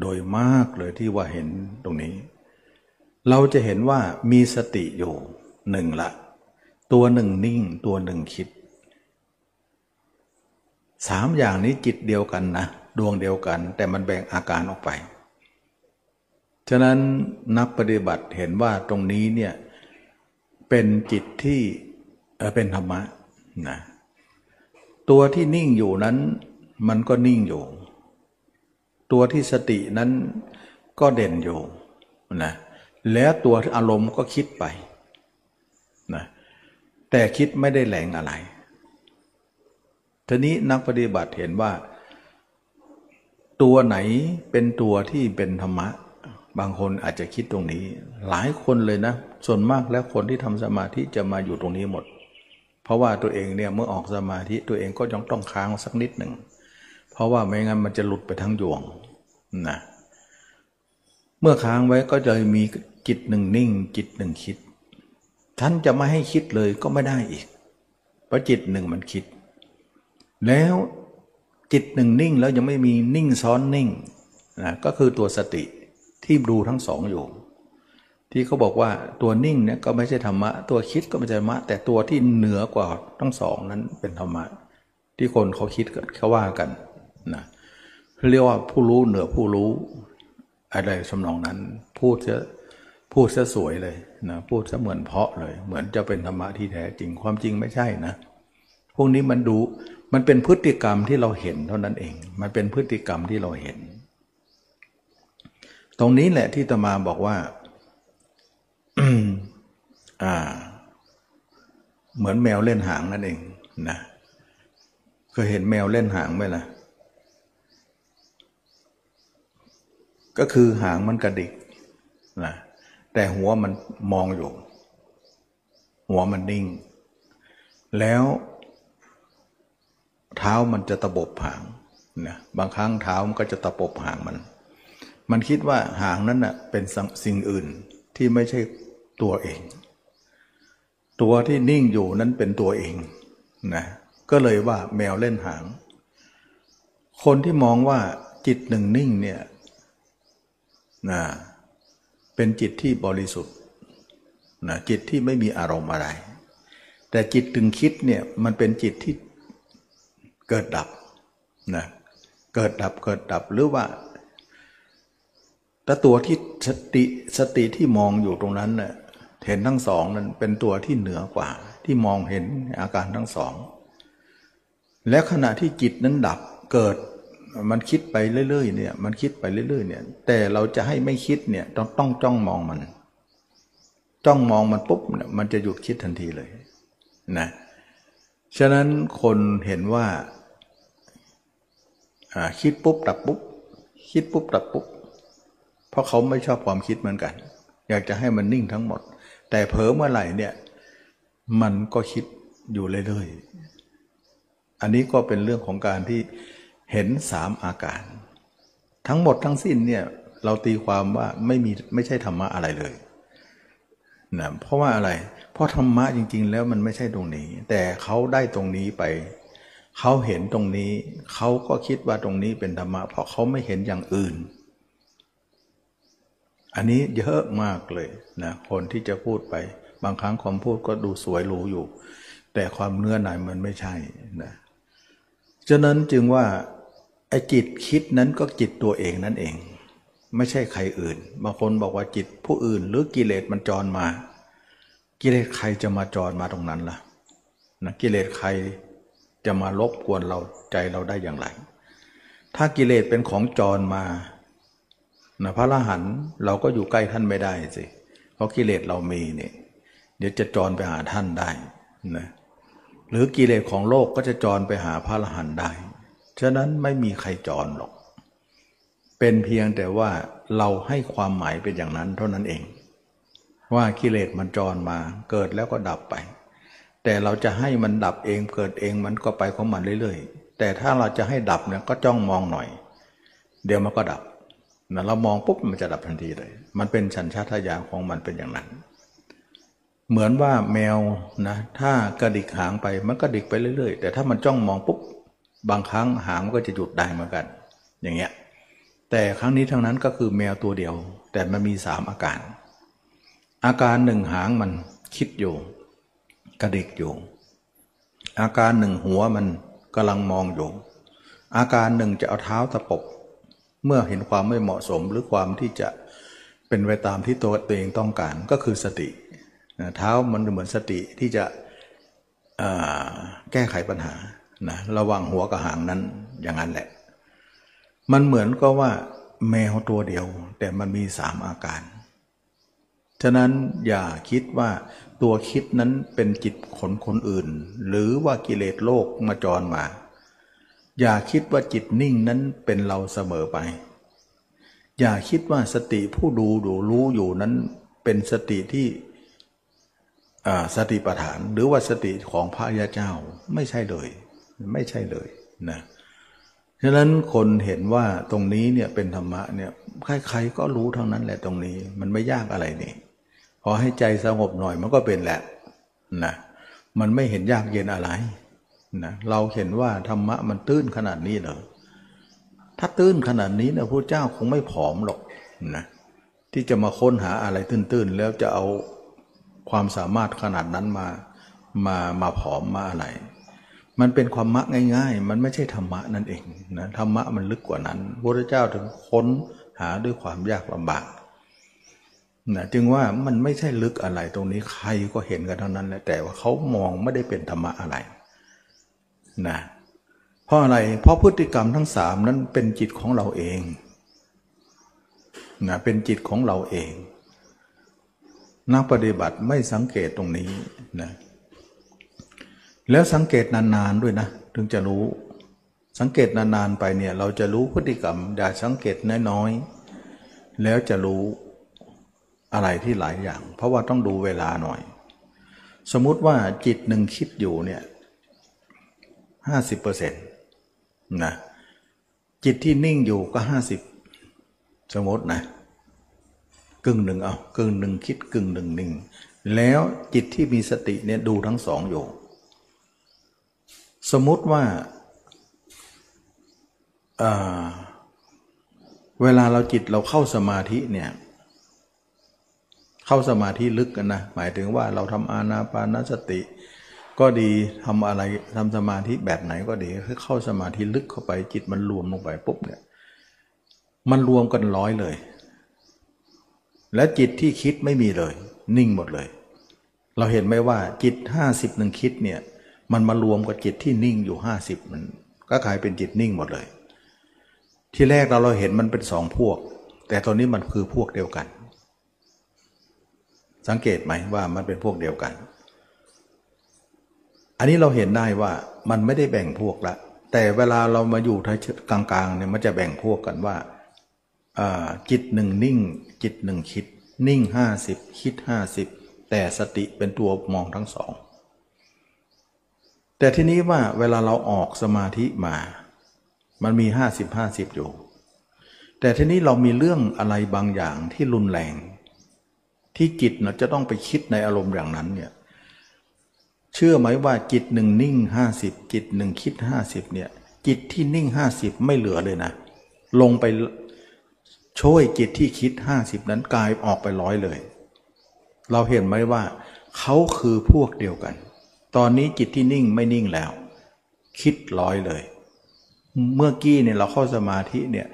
โดยมากเลยที่ว่าเห็นตรงนี้ เราจะเห็นว่ามีสติอยู่หนึ่งละ ตัวหนึ่งนิ่งตัวหนึ่งคิดสามอย่างนี้จิตเดียวกันนะดวงเดียวกัน แต่มันแบ่งอาการออกไป ฉะนั้นนักปฏิบัติเห็นว่าตรงนี้เนี่ยเป็นจิตที่เป็นธรรมะนะตัวที่นิ่งอยู่นั้นมันก็นิ่งอยู่ ตัวที่สตินั้นก็เด่นอยู่นะแล้วตัวอารมณ์ก็คิดไปนะแต่คิดไม่ได้แหลงอะไรทีนี้นักปฏิบัติเห็นว่า ตัวไหนเป็นตัวที่เป็นธรรมะ บางคนอาจจะคิดตรงนี้ หลายคนเลยนะ ส่วนมากแล้วคนที่ทำสมาธิจะมาอยู่ตรงนี้หมด เพราะว่าตัวเองเนี่ยเมื่อออกสมาธิตัวเองก็ยังต้องค้างสักนิดหนึ่ง เพราะว่าไม่งั้นมันจะหลุดไปทั้งยวง นะเมื่อค้างไว้ก็จะมีจิตหนึ่งนิ่ง จิตหนึ่งคิด ท่านจะไม่ให้คิดเลยก็ไม่ได้อีก เพราะจิตหนึ่งมันคิด แล้วจิตหนึ่งนิ่งแล้วยังไม่มีนิ่งซ้อนนิ่งนะก็คือตัวสติที่ดูทั้งสองอยู่ที่เขาบอกว่าตัวนิ่งเนี่ยก็ไม่ใช่ธรรมะ ตัวคิดก็ไม่ใช่ธรรมะ แต่ตัวที่เหนือกว่าทั้งสองนั้นเป็นธรรมะ ที่คนเขาคิดกันเขาว่ากันนะเเรียกว่าผู้รู้เหนือผู้รู้ อะไรสำนองนั้น พูดจะพูดจะสวยเลยนะพูดจะเหมือนเพาะเลย เหมือนจะเป็นธรรมะที่แท้จริงความจริงไม่ใช่นะ พวกนี้มันดูมันเป็นพฤติกรรมที่เราเห็นเท่านั้นเอง มันเป็นพฤติกรรมที่เราเห็น ตรงนี้แหละที่ตมาบอกว่าอ่า เหมือนแมวเล่นหางนั่นเองนะเคยเห็นแมวเล่นหางไหมล่ะ ก็คือหางมันกระดิกนะแต่หัวมันมองอยู่ หัวมันนิ่ง แล้วเท้ามันจะตะบบหางนะบางครั้งเท้ามันก็จะตะบบหางมัน มันคิดว่าหางนั้นนะ่ะเป็นสิ่งอื่นที่ไม่ใช่ตัวเอง ตัวที่นิ่งอยู่นั้นเป็นตัวเองนะก็เลยว่าแมวเล่นหาง คนที่มองว่าจิตหนึ่งนิ่งเนี่ย นะเป็นจิตที่บริสุทธิ์นะจิตที่ไม่มีอารมณ์อะไร แต่จิตถึงคิดเนี่ยมันเป็นจิตที่เกิดดับนะเกิดดับเกิดดับหรือว่าแต่ตัวที่สติสติที่มองอยู่ตรงนั้นเน่ยเห็นทั้งสองนั้นเป็นตัวที่เหนือกว่า ที่มองเห็นอาการทั้งสอง และขณะที่จิตนั้นดับเกิด มันคิดไปเรื่อยๆเนี่ย มันคิดไปเรื่อยๆเนี่ย แต่เราจะให้ไม่คิดเนี่ยต้องต้องจ้องมองมัน จ้องมองมันปุ๊บเนี่ยมันจะหยุดคิดทันทีเลยนะฉะนั้นคนเห็นว่าคิดปุ๊บดับปุ๊บคิดปุ๊บดับปุ๊บเพราะเขาไม่ชอบความคิดเหมือนกัน อยากจะให้มันนิ่งทั้งหมด แต่เผลอเมื่อไหร่เนี่ย มันก็คิดอยู่เรื่อยๆอันนี้ก็เป็นเรื่องของการที่ เห็นสามอาการ ทั้งหมดทั้งสิ้นเนี่ยเราตีความว่าไม่มีไม่ใช่ธรรมะอะไรเลยนะเพราะว่าอะไร เพราะธรรมะจริง ๆ แล้วมันไม่ใช่ตรงนี้ แต่เขาได้ตรงนี้ไปเขาเห็นตรงนี้เขาก็คิดว่าตรงนี้เป็นธรรมะเพราะเขาไม่เห็นอย่างอื่น อันนี้เยอะมากเลยนะคนที่จะพูดไป บางครั้งความพูดก็ดูสวยหรูอยู่ แต่ความเนื้อในมันไม่ใช่นะฉะนั้นจึงว่า ไอ้จิตคิดนั้นก็จิตตัวเองนั่นเอง ไม่ใช่ใครอื่น บางคนบอกว่าจิตผู้อื่น หรือกิเลสมันจรมา กิเลสใครจะมาจรมาตรงนั้นล่ะนะกิเลสใครจะมารบกวนเราใจเราได้อย่างไร ถ้ากิเลสเป็นของจรมานะพระละหันเราก็อยู่ใกล้ท่านไม่ได้สิเพราะกิเลสเรามีเนี่ยเดี๋ยวจะจรไปหาท่านได้นะหรือกิเลสของโลกก็จะจรไปหาพระละหันได้ ฉะนั้นไม่มีใครจรหรอก เป็นเพียงแต่ว่าเราให้ความหมายเป็นอย่างนั้นเท่านั้นเอง ว่ากิเลสมันจรมาเกิดแล้วก็ดับไป แต่เราจะให้มันดับเองเกิดเองมันก็ไปของมันเรื่อยๆ แต่ถ้าเราจะให้ดับเนี่ยก็จ้องมองหน่อย เดี๋ยวมันก็ดับนะเรามองปุ๊บมันจะดับทันทีเลย มันเป็นฉันชาตญาณของมันเป็นอย่างนั้น เหมือนว่าแมวนะถ้ากระดิกหางไปมันก็ดิกไปเรื่อยๆ แต่ถ้ามันจ้องมองปุ๊บ บางครั้งหางมันก็จะหยุดได้เหมือนกัน อย่างเงี้ยแต่ครั้งนี้ทั้งนั้นก็คือแมวตัวเดียว แต่มันมีสามอาการ อาการหนึ่งหางมันคิดอยู่กระดิกอยู่ อาการหนึ่งหัวมันกำลังมองอยู่ อาการหนึ่งจะเอาเท้าตะปบ เมื่อเห็นความไม่เหมาะสมหรือความที่จะเป็นไปตามที่ตัวตัวเองต้องการก็คือสติเท้ามันเหมือนสติที่จะแก้ไขปัญหา นะระวังหัวกับหางนั้นอย่างนั้นแหละ มันเหมือนก็ว่าแมวตัวเดียว แต่มันมีสามอาการ ฉะนั้นอย่าคิดว่าตัวคิดนั้นเป็นจิตขนคนอื่น หรือว่ากิเลสโลกมาจรมา อย่าคิดว่าจิตนิ่งนั้นเป็นเราเสมอไป อย่าคิดว่าสติผู้ดูดูรู้อยู่นั้นเป็นสติที่สติปัฏฐาน หรือว่าสติของพระยาเจ้าไม่ใช่เลย ไม่ใช่เลยนะฉะนั้นคนเห็นว่าตรงนี้เนี่ยเป็นธรรมะเนี่ยใครๆก็รู้ทั้งนั้นแหละตรงนี้มันไม่ยากอะไรนี่พอให้ใจสงบหน่อยมันก็เป็นแหละนะมันไม่เห็นยากเย็นอะไรนะเราเห็นว่าธรรมะมันตื้นขนาดนี้เหรอถ้าตื้นขนาดนี้นะพระเจ้าคงไม่ผอมหรอกนะที่จะมาค้นหาอะไรตื้นๆ แล้วจะเอาความสามารถขนาดนั้นมามามาผอมมาอะไร มันเป็นความมะง่าย ๆ มันไม่ใช่ธรรมะนั่นเองนะธรรมะมันลึกกว่านั้นพระเจ้าถึงค้นหาด้วยความยากลำบากนะจึงว่ามันไม่ใช่ลึกอะไรตรงนี้ใครก็เห็นกันเท่านั้นแหละแต่ว่าเขามองไม่ได้เป็นธรรมะอะไรนะเพราะอะไรเพราะพฤติกรรมทั้งสามนั้นเป็นจิตของเราเองนะเป็นจิตของเราเอง นักปฏิบัติไม่สังเกตตรงนี้นะ แล้วสังเกตนานๆด้วยนะ ถึงจะรู้ สังเกตนานๆไปเนี่ย เราจะรู้พฤติกรรมอย่าสังเกตน้อยๆแล้วจะรู้อะไรที่หลายอย่าง เพราะว่าต้องดูเวลาหน่อย สมมุติว่าจิตหนึ่งคิดอยู่เนี่ยห้าสิบเปอร์เซ็นต์นะจิตที่นิ่งอยู่ก็ห้าสิบสมมตินะกึ่งหนึ่งเอากึ่งหนึ่งคิดกึ่งหนึ่งนิ่ง แล้วจิตที่มีสติเนี่ยดูทั้งสองอยู่ สมมติว่าเวลาเราจิตเราเข้าสมาธิเนี่ย เข้าสมาธิลึกกันนะ หมายถึงว่าเราทำอานาปานสติ ก็ดีทำอะไรทำสมาธิแบบไหนก็ดีเข้าสมาธิลึกเข้าไปจิตมันรวมลงไปปุ๊บเนี่ย มันรวมกันร้อยเลย และจิตที่คิดไม่มีเลย นิ่งหมดเลย เราเห็นไหมว่าจิตห้าสิบหนึ่งคิดเนี่ย มันมารวมกับจิตที่นิ่งอยู่ห้าสิบมัน ก็กลายเป็นจิตนิ่งหมดเลย ที่แรกเราเราเห็นมันเป็นสองพวก แต่ตอนนี้มันคือพวกเดียวกัน สังเกตไหมว่ามันเป็นพวกเดียวกัน อันนี้เราเห็นได้ว่ามันไม่ได้แบ่งพวกละ แต่เวลาเรามาอยู่ทายกลางๆเนี่ยมันจะแบ่งพวกกันว่าจิตหนึ่งนิ่ง จิตหนึ่งคิด นิ่งห้าสิบคิดห้าสิบแต่สติเป็นตัวมองทั้งสอง แต่ทีนี้ว่าเวลาเราออกสมาธิมา มันมีห้าสิบห้าสิบอยู่ แต่ทีนี้เรามีเรื่องอะไรบางอย่างที่รุนแรง ที่จิตเราจะต้องไปคิดในอารมณ์อย่างนั้นเนี่ยเชื่อไหมว่าจิตหนึ่งนิ่งห้าสิบจิตหนึ่งคิดห้าสิบเนี่ยจิตที่นิ่งห้าสิบไม่เหลือเลยนะ ลงไปช่วยจิตที่คิดห้าสิบนั้นกลายออกไปร้อยเลย เราเห็นไหมว่าเขาคือพวกเดียวกัน ตอนนี้จิตที่นิ่งไม่นิ่งแล้ว คิดร้อยเลย เมื่อกี้เนี่ยเราเข้าสมาธิเนี่ย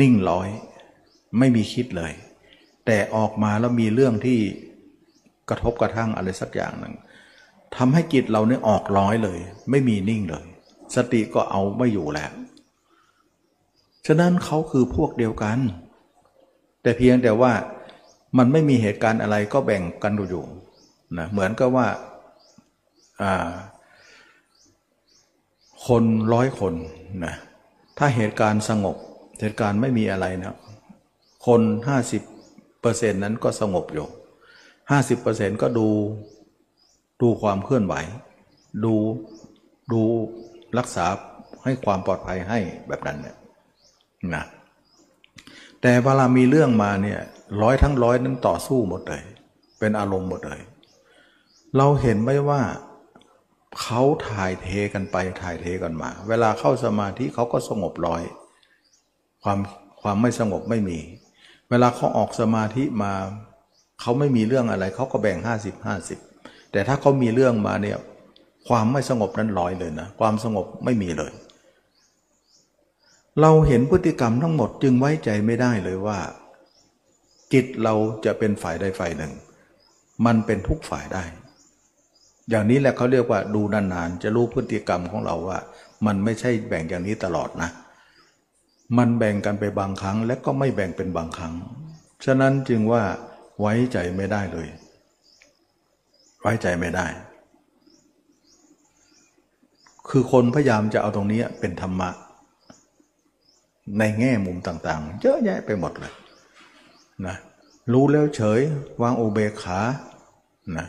นิ่งร้อย ไม่มีคิดเลย แต่ออกมาแล้วมีเรื่องที่กระทบกระทั่งอะไรสักอย่างหนึ่งทำให้จิตเราเนี่ยออกร้อยเลย ไม่มีนิ่งเลย สติก็เอาไม่อยู่แล้ว ฉะนั้นเขาคือพวกเดียวกัน แต่เพียงแต่ว่ามันไม่มีเหตุการณ์อะไรก็แบ่งกันอยู่นะเหมือนกับว่า คนร้อยคนนะถ้าเหตุการณ์สงบ เหตุการณ์ไม่มีอะไรนะคนห้าสิบเปอร์เซ็นต์นั้นก็สงบอยู่ห้าสิบเปอร์เซ็นต์ก็ดูดูความเคลื่อนไหว ดูดูรักษาให้ความปลอดภัยให้แบบนั้นเนี่ยนะแต่เวลามีเรื่องมาเนี่ยร้อยทั้งร้อยนั้นต่อสู้หมดเลย เป็นอารมณ์หมดเลย เราเห็นไหมว่า เขาถ่ายเทกันไปถ่ายเทกันมา เวลาเข้าสมาธิเขาก็สงบร้อย ความคความไม่สงบไม่มี เวลาเขาออกสมาธิมา เขาไม่มีเรื่องอะไร เขาก็แบ่งห้าสิบห้าสิบแต่ถ้าเขามีเรื่องมาเนี่ยความไม่สงบนั้นลอยเลยนะ ความสงบไม่มีเลย เราเห็นพฤติกรรมทั้งหมดจึงไว้ใจไม่ได้เลยว่า จิตเราจะเป็นฝ่ายใดฝ่ายหนึ่ง มันเป็นทุกฝ่ายได้ อย่างนี้แหละเขาเรียกว่าดูนานๆจะรู้พฤติกรรมของเราว่า มันไม่ใช่แบ่งอย่างนี้ตลอดนะ มันแบ่งกันไปบางครั้ง และก็ไม่แบ่งเป็นบางครั้ง ฉะนั้นจึงว่าไว้ใจไม่ได้เลย ไว้ใจไม่ได้ คือคนพยายามจะเอาตรงนี้เป็นธรรมะ ในแง่มุมต่างๆ เยอะแยะไปหมดเลยนะรู้แล้วเฉย วางโอเบขานะ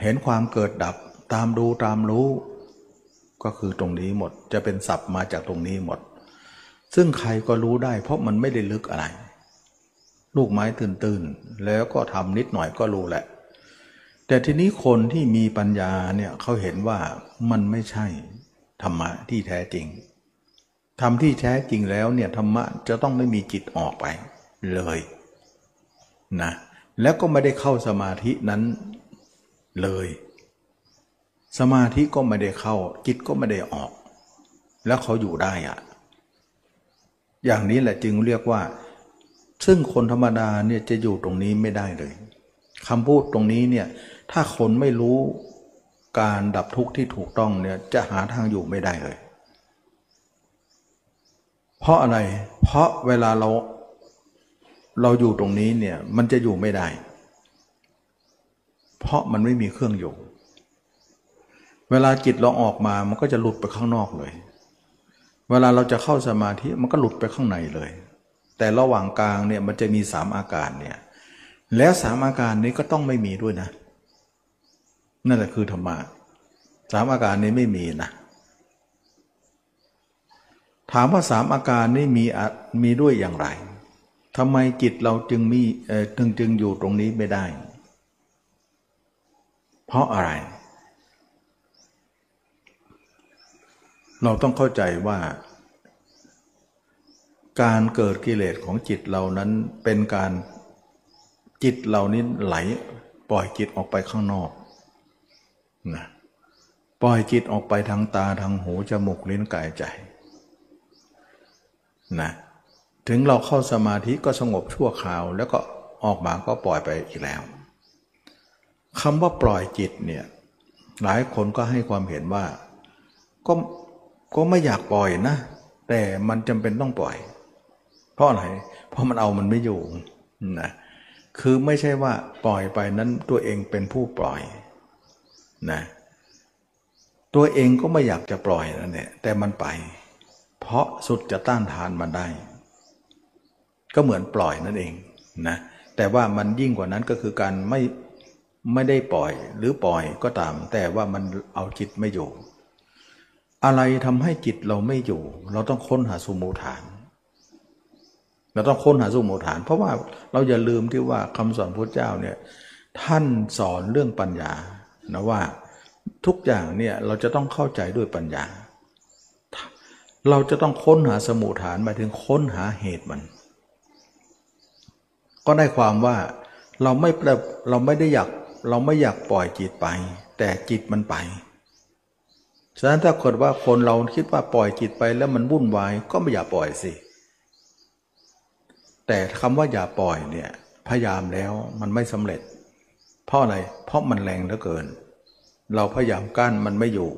เห็นความเกิดดับตามดูตามรู้ ก็คือตรงนี้หมดจะเป็นศัพท์มาจากตรงนี้หมด ซึ่งใครก็รู้ได้ เพราะมันไม่ได้ลึกอะไร ลูกไม้ตื่นๆแล้วก็ทำนิดหน่อยก็รู้แหละ แต่ทีนี้คนที่มีปัญญาเนี่ยเขาเห็นว่ามันไม่ใช่ธรรมะที่แท้จริงทำที่แท้จริงแล้วเนี่ยธรรมะจะต้องไม่มีจิตออกไปเลยนะแล้วก็ไม่ได้เข้าสมาธินั้น เลย สมาธิก็ไม่ได้เข้าจิตก็ไม่ได้ออก แล้วเขาอยู่ได้อะอย่างนี้แหละจึงเรียกว่า ซึ่งคนธรรมดาเนี่ยจะอยู่ตรงนี้ไม่ได้เลยคำพูดตรงนี้เนี่ยถ้าคนไม่รู้การดับทุกข์ที่ถูกต้องเนี่ยจะหาทางอยู่ไม่ได้เลย เพราะอะไร เพราะเวลาเราเราอยู่ตรงนี้เนี่ยมันจะอยู่ไม่ได้ เพราะมันไม่มีเครื่องอยู่ เวลาจิตเราออกมามันก็จะหลุดไปข้างนอกเลย เวลาเราจะเข้าสมาธิมันก็หลุดไปข้างในเลย แต่ระหว่างกลางเนี่ยมันจะมีสามอาการเนี่ยแล้วสามอาการนี้ก็ต้องไม่มีด้วยนะ นั่นแหละคือธรรมะสามอาการนี้ไม่มีนะ ถามว่าสามอาการนี้มีมีด้วยอย่างไรทำไมจิตเราจึงมีจึงจึงอยู่ตรงนี้ไม่ได้ เพราะอะไร เราต้องเข้าใจว่า การเกิดกิเลสของจิตเรานั้นเป็นการจิตเรานี้ไหล ปล่อยจิตออกไปข้างนอกนะปล่อยจิตออกไปทางตาทางหูจมูกลิ้นกายใจนะถึงเราเข้าสมาธิก็สงบชั่วคราว แล้วก็ออกมาก็ปล่อยไปอีกแล้ว คำว่าปล่อยจิตเนี่ยหลายคนก็ให้ความเห็นว่าก็ก็ไม่อยากปล่อยนะ แต่มันจำเป็นต้องปล่อย เพราะอะไรเพราะมันเอามันไม่อยู่นะคือไม่ใช่ว่าปล่อยไปนั้นตัวเองเป็นผู้ปล่อยนะตัวเองก็ไม่อยากจะปล่อยนั่นแหละแต่มันไป เพราะสุดจะต้านทานมันได้ ก็เหมือนปล่อยนั่นเองนะแต่ว่ามันยิ่งกว่านั้นก็คือการไม่ ไม่ได้ปล่อยหรือปล่อยก็ตาม แต่ว่ามันเอาจิตไม่อยู่ อะไรทำให้จิตเราไม่อยู่ เราต้องค้นหาสมุฐานเราต้องค้นหาสมุฐาน เพราะว่าเราอย่าลืมที่ว่าคำสอนพระเจ้าเนี่ยท่านสอนเรื่องปัญญานะว่าทุกอย่างเนี่ยเราจะต้องเข้าใจด้วยปัญญา เราจะต้องค้นหาสมุฐานหมายถึงค้นหาเหตุมัน ก็ได้ความว่าเราไม่เราไม่ได้อยาก เราไม่อยากปล่อยจิตไป แต่จิตมันไป ฉะนั้นถ้าเกิดว่าคนเราคิดว่าปล่อยจิตไปแล้วมันวุ่นวายก็ไม่อยากปล่อยสิ แต่คำว่าอย่าปล่อยเนี่ยพยายามแล้วมันไม่สำเร็จ เพราะอะไร เพราะมันแรงเหลือเกิน เราพยายามกั้นมันไม่อยู่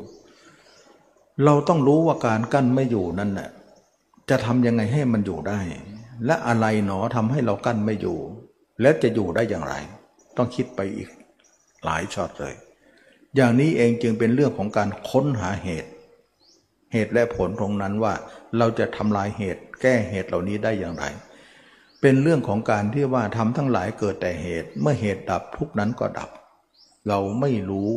เราต้องรู้ว่าการกั้นไม่อยู่นั่นน่ะจะทำยังไงให้มันอยู่ได้ และอะไรหนอทำให้เรากั้นไม่อยู่ และจะอยู่ได้อย่างไร ต้องคิดไปอีก หลายช็อตเลย อย่างนี้เองจึงเป็นเรื่องของการค้นหาเหตุ เหตุและผลตรงนั้นว่าเราจะทำลายเหตุ แก้เหตุเหล่านี้ได้อย่างไร เป็นเรื่องของการที่ว่าทำทั้งหลายเกิดแต่เหตุ เมื่อเหตุดับทุกนั้นก็ดับ เราไม่รู้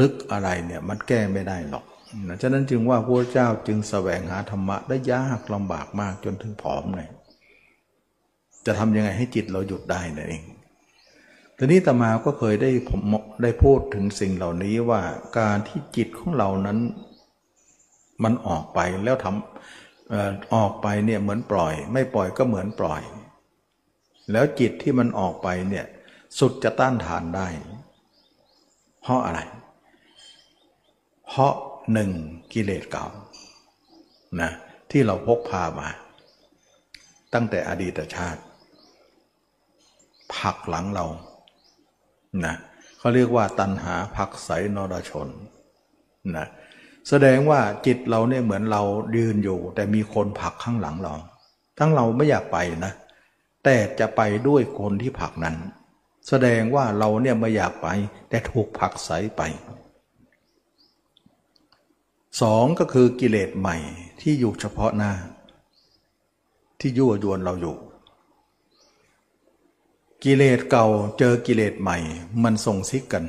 ลึกอะไรเนี่ยมันแก้ไม่ได้หรอกนะฉะนั้นจึงว่าพระเจ้าจึงสแสวงหาธรรมะได้ยากลำบากมากจนถึงผอมเลยจะทำยังไงให้จิตเราหยุดได้นั่นเอง ทีนี้ตมาก็เคยได้ผมได้พูดถึงสิ่งเหล่านี้ว่าการที่จิตของเรานั้นมันออกไปแล้วทเอ่อกไปเนี่ยเหมือนปล่อย ไม่ปล่อยก็เหมือนปล่อย แล้วจิตที่มันออกไปเนี่ยสุดจะต้านทานได้ เพราะอะไร เพราะหนึ่งกิเลสเก่านะที่เราพกพามา ตั้งแต่อดีตชาติ ผักหลังเรา นะเขาเรียกว่าตันหาผักใสนรชนนะแสดงว่าจิตเราเนี่ยเหมือนเรายืนอยู่ แต่มีคนผลักข้างหลังเรา ทั้งเราไม่อยากไปนะ แต่จะไปด้วยคนที่ผลักนั้น แสดงว่าเราเนี่ยไม่อยากไป แต่ถูกผลักใสไปสองก็คือกิเลสใหม่ที่อยู่เฉพาะหน้า ที่ยั่วยวนเราอยู่ กิเลสเก่าเจอกิเลสใหม่ มันส่งซิกกัน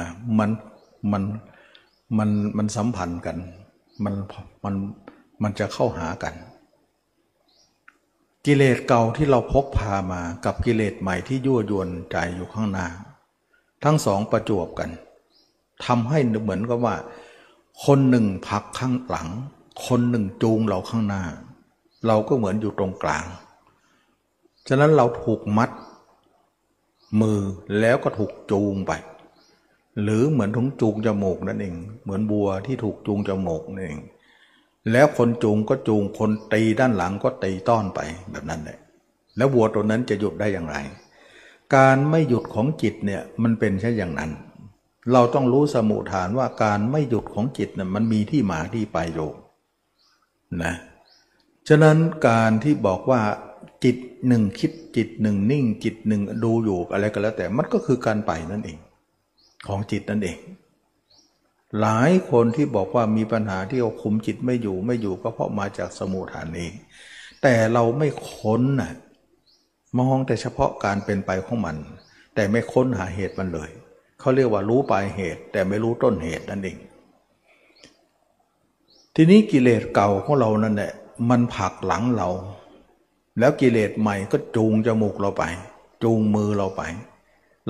นะมันมันมันมันสัมพันธ์กัน มันมันมันจะเข้าหากัน กิเลสเก่าที่เราพกพามากับกิเลสใหม่ที่ยั่วยวนใจอยู่ข้างหน้า ทั้งสองประจวบกันทำให้เหมือนกับว่า คนหนึ่งพักข้างหลัง คนหนึ่งจูงเราข้างหน้า เราก็เหมือนอยู่ตรงกลาง ฉะนั้นเราถูกมัด มือแล้วก็ถูกจูงไป หรือเหมือนถุงจูงจมูกนั่นเอง เหมือนบัวที่ถูกจูงจมูกนั่นเอง แล้วคนจูงก็จูงคนตีด้านหลังก็ตีต้อนไปแบบนั้นแหละแล้ววัวตัวนั้นจะหยุดได้อย่างไร การไม่หยุดของจิตเนี่ยมันเป็นใช่นอย่างนั้น เราต้องรู้สมุฐานว่าการไม่หยุดของจิตเนี่ยมันมีที่มาที่ไปอยู่นะฉะนั้นการที่บอกว่า จิตหนึ่งคิดจิตหนึ่งนิ่ง จิตหนึ่งดูอยู่อะไรก็แล้ว แต่มันก็คือการไปนั่นเอง ของจิตนั่นเอง หลายคนที่บอกว่ามีปัญหาที่เอาคุมจิตไม่อยู่ไม่อยู่ก็เพราะมาจากสมุทฐานนี้แต่เราไม่ค้นนะมองแต่เฉพาะการเป็นไปของมัน แต่ไม่ค้นหาเหตุมันเลยเขาเรียกว่ารู้ปลายเหตุ แต่ไม่รู้ต้นเหตุนั่นเอง ทีนี้กิเลสเก่าของเรานั่นแหละมันผลักหลังเรา แล้วกิเลสใหม่ก็จูงจมูกเราไป จูงมือเราไป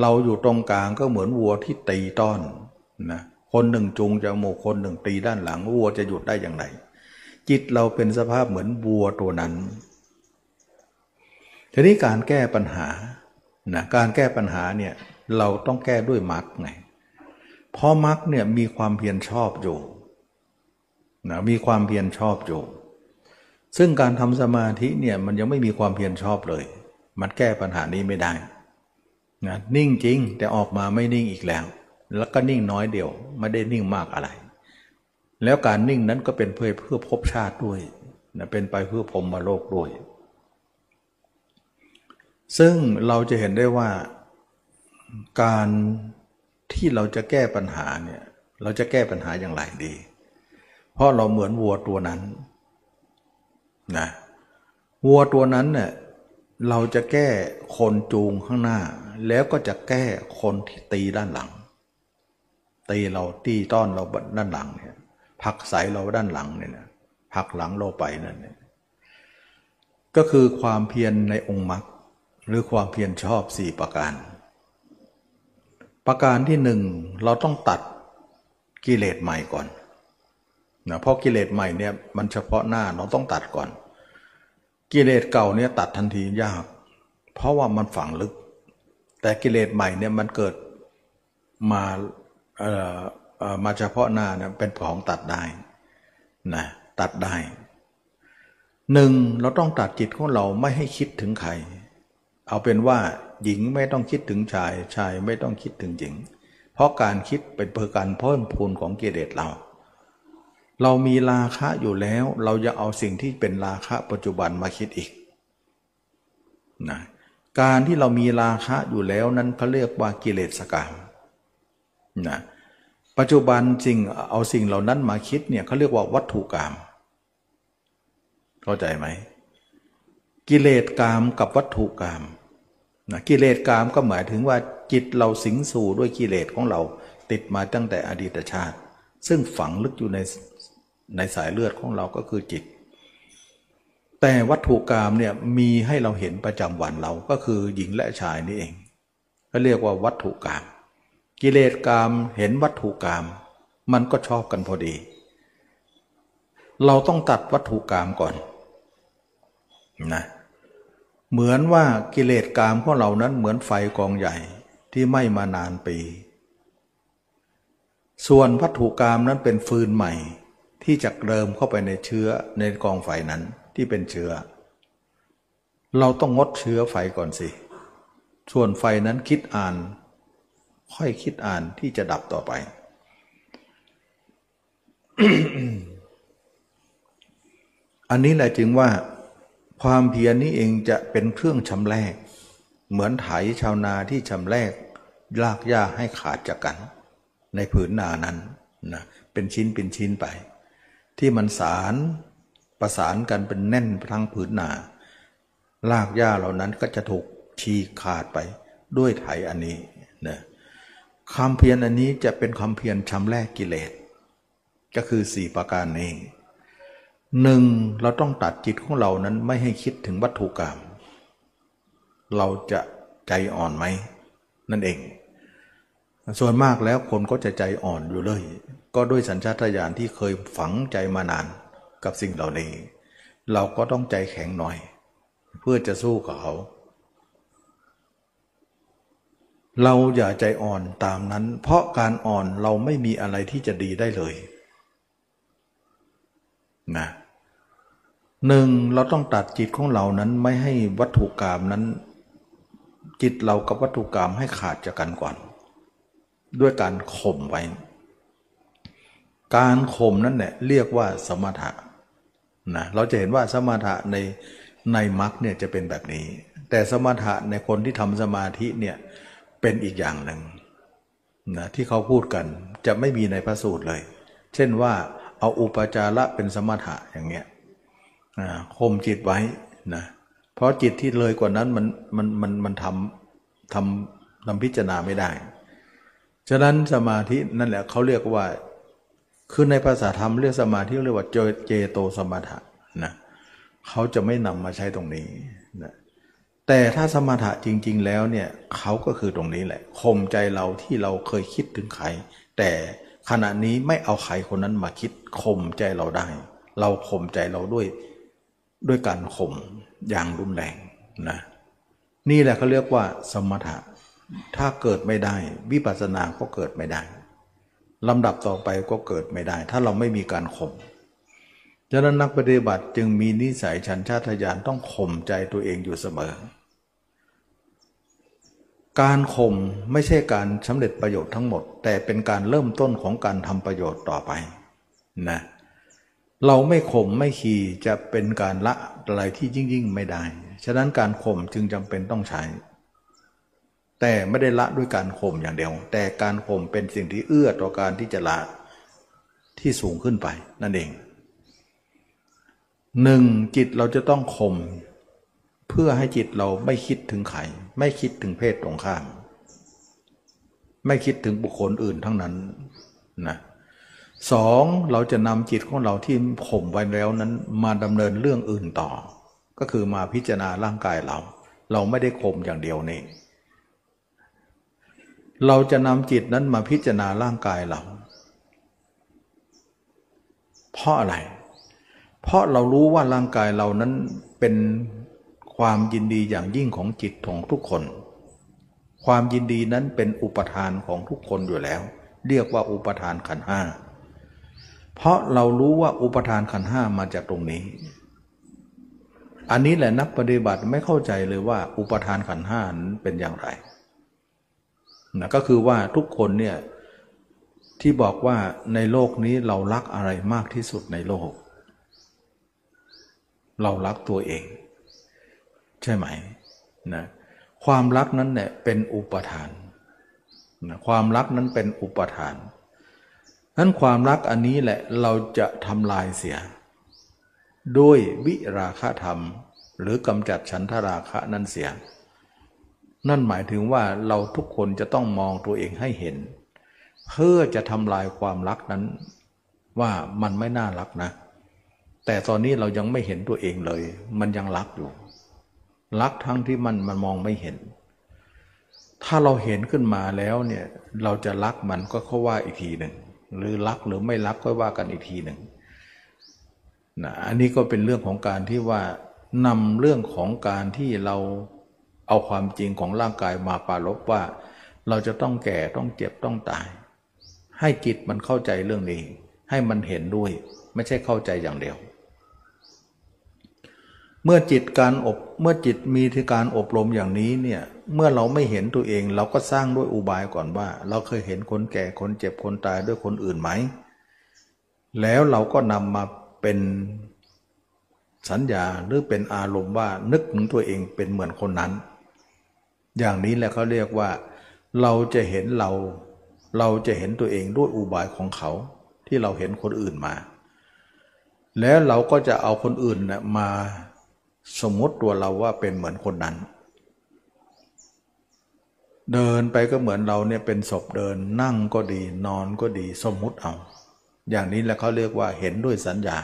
เราอยู่ตรงกลางก็เหมือนวัวที่ตีต้อนนะคนหนึ่งจูงจมูกคนหนึ่งตีด้านหลังวัวจะหยุดได้อย่างไร จิตเราเป็นสภาพเหมือนวัวตัวนั้น ทีนี้การแก้ปัญหานะการแก้ปัญหาเนี่ยเราต้องแก้ด้วยมรรคไงเพราะมรรคเนี่ยมีความเพียรชอบอยู่นะมีความเพียรชอบอยู่ ซึ่งการทำสมาธิเนี่ยมันยังไม่มีความเพียรชอบเลย มันแก้ปัญหานี้ไม่ได้นะนิ่งจริงแต่ออกมาไม่นิ่งอีกแล้ว แล้วก็นิ่งน้อยเดียว ไม่ได้นิ่งมากอะไร แล้วการนิ่งนั้นก็เป็นเพื่อเพื่อพบชาติด้วยนะเป็นไปเพื่อพรมมาโลกด้วย ซึ่งเราจะเห็นได้ว่าการที่เราจะแก้ปัญหาเนี่ยเราจะแก้ปัญหาอย่างไรดี เพราะเราเหมือนวัวตัวนั้น นะวัวตัวนั้นเนี่ยเราจะแก้คนจูงข้างหน้า แล้วก็จะแก้คนที่ตีด้านหลัง ตีเราตีต้อนเราด้านหลังเนี่ยผักใสเราด้านหลังเนี่ยผักหลังเราไปนั่นเนี่ยก็คือความเพียรในองค์มรรคหรือความเพียรชอบสี่ประการ ประการที่หนึ่งเราต้องตัดกิเลสใหม่ก่อนนะเพราะกิเลสใหม่เนี่ยมันเฉพาะหน้าเราต้องตัดก่อน กิเลสเก่าเนี่ยตัดทันทียาก เพราะว่ามันฝังลึก แต่กิเลสใหม่เนี่ยมันเกิดมาเอ่อมาเฉพาะหน้าเนี่ยเป็นของตัดได้นะตัดได้หนึ่งเราต้องตัดจิตของเราไม่ให้คิดถึงใคร เอาเป็นว่าหญิงไม่ต้องคิดถึงชาย ชายไม่ต้องคิดถึงหญิง เพราะการคิดเป็นเพื่อการเพิ่มพูนของกิเลสเรา เรามีราคะอยู่แล้ว เราจะเอาสิ่งที่เป็นราคะปัจจุบันมาคิดอีกนะการที่เรามีราคะอยู่แล้วนั้นเขาเรียกว่ากิเลสกรรมนะปัจจุบันสิ่งเอาสิ่งเหล่านั้นมาคิดเนี่ยเขาเรียกว่าวัตถุกรรมเข้าใจไหมกิเลสกรรมกับวัตถุกรรมนะกิเลสกรรมก็หมายถึงว่าจิตเราสิงสู่ด้วยกิเลสของเราติดมาตั้งแต่อดีตชาติ ซึ่งฝังลึกอยู่ใน ในสายเลือดของเราก็คือจิต แต่วัตถุกรรมเนี่ยมีให้เราเห็นประจำวันเราก็คือหญิงและชายนี่เองก็เรียกว่าวัตถุกรรมกิเลสกรรมเห็นวัตถุกรรมมันก็ชอบกันพอดี เราต้องตัดวัตถุกรรมก่อนนะเหมือนว่ากิเลสกรรมของเรานั้นเหมือนไฟกองใหญ่ที่ไหม้มานานปี ส่วนวัตถุกรรมนั้นเป็นฟืนใหม่ ที่จะเริมเข้าไปในเชื้อในกองไฟนั้นที่เป็นเชื้อ เราต้องงดเชื้อไฟก่อนสิ ส่วนไฟนั้นคิดอ่าน ค่อยคิดอ่านที่จะดับต่อไปอันนี้แหละจึงว่าความเพียรนี้เองจะเป็นเครื่องชำแรก เหมือนไถชาวนาที่ชำแรกลากหญ้าให้ขาดจากกัน ในผืนนานั้นนะเป็นชิ้นเป็นชิ้นไป ที่มันสารประสานกันเป็นแน่นทั้งผืนนาลากหญ้าเหล่านั้นก็จะถูกฉีกขาดไปด้วยไถอันนี้นะความเพียรอันนี้จะเป็นความเพียรชำแรกกิเลส ก็คือสี่ประการนี้หนึ่งเราต้องตัดจิตของเรานั้นไม่ให้คิดถึงวัตถุกรรม เราจะใจอ่อนไหม นั่นเอง ส่วนมากแล้วคนก็จะใจอ่อนอยู่เลย ก็ด้วยสัญชาตญาณที่เคยฝังใจมานานกับสิ่งเหล่านี้ เราก็ต้องใจแข็งหน่อย เพื่อจะสู้กับเขา เราอย่าใจอ่อนตามนั้น เพราะการอ่อนเราไม่มีอะไรที่จะดีได้เลยนะหนึ่งเราต้องตัดจิตของเรานั้นไม่ให้วัตถุกรรมนั้น จิตเรากับวัตถุกรรมให้ขาดจากกันก่อน ด้วยการข่มไว้ การข่มนั่นแหละเรียกว่าสมถะนะเราจะเห็นว่าสมถะในในมรรคเนี่ยจะเป็นแบบนี้ แต่สมถะในคนที่ทำสมาธิเนี่ยเป็นอีกอย่างหนึ่งนะที่เขาพูดกันจะไม่มีในพระสูตรเลย เช่นว่าเอาอุปจาระเป็นสมถะอย่างเงี้ยข่มจิตไว้นะเพราะจิตที่เลยกว่านั้นมันมันมันมันทำทำทำพิจารณาไม่ได้ ฉะนั้นสมาธินั่นแหละเขาเรียกว่า คือในภาษาธรรมเรียกสมาธิเรียกว่าเจโตสมถะนะเขาจะไม่นำมาใช้ตรงนี้นะแต่ถ้าสมถะจริง ๆ แล้วเนี่ยเขาก็คือตรงนี้แหละข่มใจเราที่เราเคยคิดถึงใคร แต่ขณะนี้ไม่เอาใครคนนั้นมาคิดข่มใจเราได้ เราข่มใจเราด้วยด้วยการข่มอย่างรุนแรงนะนี่แหละเขาเรียกว่าสมถะ ถ้าเกิดไม่ได้ วิปัสสนาก็เกิดไม่ได้ลำดับต่อไปก็เกิดไม่ได้ ถ้าเราไม่มีการข่มฉะนั้นนักปฏิบัติจึงมีนิสัยชันชาติยานต้องข่มใจตัวเองอยู่เสมอ การข่มไม่ใช่การสำเร็จประโยชน์ทั้งหมด แต่เป็นการเริ่มต้นของการทำประโยชน์ต่อไปนะเราไม่ข่มไม่ขี่จะเป็นการละอะไรที่ยิ่งยิ่งไม่ได้ ฉะนั้นการข่มจึงจำเป็นต้องใช้ แต่ไม่ได้ละด้วยการข่มอย่างเดียว แต่การข่มเป็นสิ่งที่เอื้อต่อการที่จะละที่สูงขึ้นไปนั่นเองหนึ่งจิตเราจะต้องข่มเพื่อให้จิตเราไม่คิดถึงใครไม่คิดถึงเพศตรงข้าม ไม่คิดถึงบุคคลอื่นทั้งนั้นนะสองเราจะนำจิตของเราที่ข่มไว้แล้วนั้นมาดำเนินเรื่องอื่นต่อ ก็คือมาพิจารณาร่างกายเรา เราไม่ได้ข่มอย่างเดียวนี่ เราจะนำจิตนั้นมาพิจารณาร่างกายเรา เพราะอะไร เพราะเรารู้ว่าร่างกายเรานั้นเป็นความยินดีอย่างยิ่งของจิตของทุกคน ความยินดีนั้นเป็นอุปทานของทุกคนอยู่แล้ว เรียกว่าอุปทานขันห้า เพราะเรารู้ว่าอุปทานขันห้ามาจากตรงนี้ อันนี้แหละนักปฏิบัติไม่เข้าใจเลยว่าอุปทานขันห้านั้นเป็นอย่างไร นะก็คือว่าทุกคนเนี่ยที่บอกว่าในโลกนี้เรารักอะไรมากที่สุดในโลก เรารักตัวเอง ใช่ไหมนะความรักนั้นเนี่ยเป็นอุปทานนะความรักนั้นเป็นอุปทานนั้นความรักอันนี้แหละเราจะทำลายเสีย ด้วยวิราคะธรรม หรือกำจัดฉันทราคะนั่นเสีย นั่นหมายถึงว่าเราทุกคนจะต้องมองตัวเองให้เห็น เพื่อจะทำลายความรักนั้น ว่ามันไม่น่ารักนะ แต่ตอนนี้เรายังไม่เห็นตัวเองเลย มันยังรักอยู่ รักทั้งที่มันมันมองไม่เห็น ถ้าเราเห็นขึ้นมาแล้วเนี่ยเราจะรักมันก็เขาว่าอีกทีหนึ่งหรือรักหรือไม่รักก็ว่ากันอีกทีหนึ่งนะอันนี้ก็เป็นเรื่องของการที่ว่านำเรื่องของการที่เรา เอาความจริงของร่างกายมาปารบว่า เราจะต้องแก่ต้องเจ็บต้องตาย ให้จิตมันเข้าใจเรื่องนี้ ให้มันเห็นด้วย ไม่ใช่เข้าใจอย่างเดียว เมื่อจิตการอบเมื่อจิตมีที่การอบรมอย่างนี้เนี่ยเมื่อเราไม่เห็นตัวเองเราก็สร้างด้วยอุบายก่อนว่า เราเคยเห็นคนแก่คนเจ็บคนตายด้วยคนอื่นไหม แล้วเราก็นำมาเป็นสัญญาหรือเป็นอารมณ์ว่านึกถึงตัวเองเป็นเหมือนคนนั้น อย่างนี้แหละเขาเรียกว่า เราจะเห็นเรา เราจะเห็นตัวเองด้วยอุบายของเขา ที่เราเห็นคนอื่นมา แล้วเราก็จะเอาคนอื่นนะมาสมมติตัวเราว่าเป็นเหมือนคนนั้น เดินไปก็เหมือนเราเนี่ยเป็นศพเดิน นั่งก็ดีนอนก็ดีสมมุติเอา อย่างนี้แหละเขาเรียกว่าเห็นด้วยสัญญา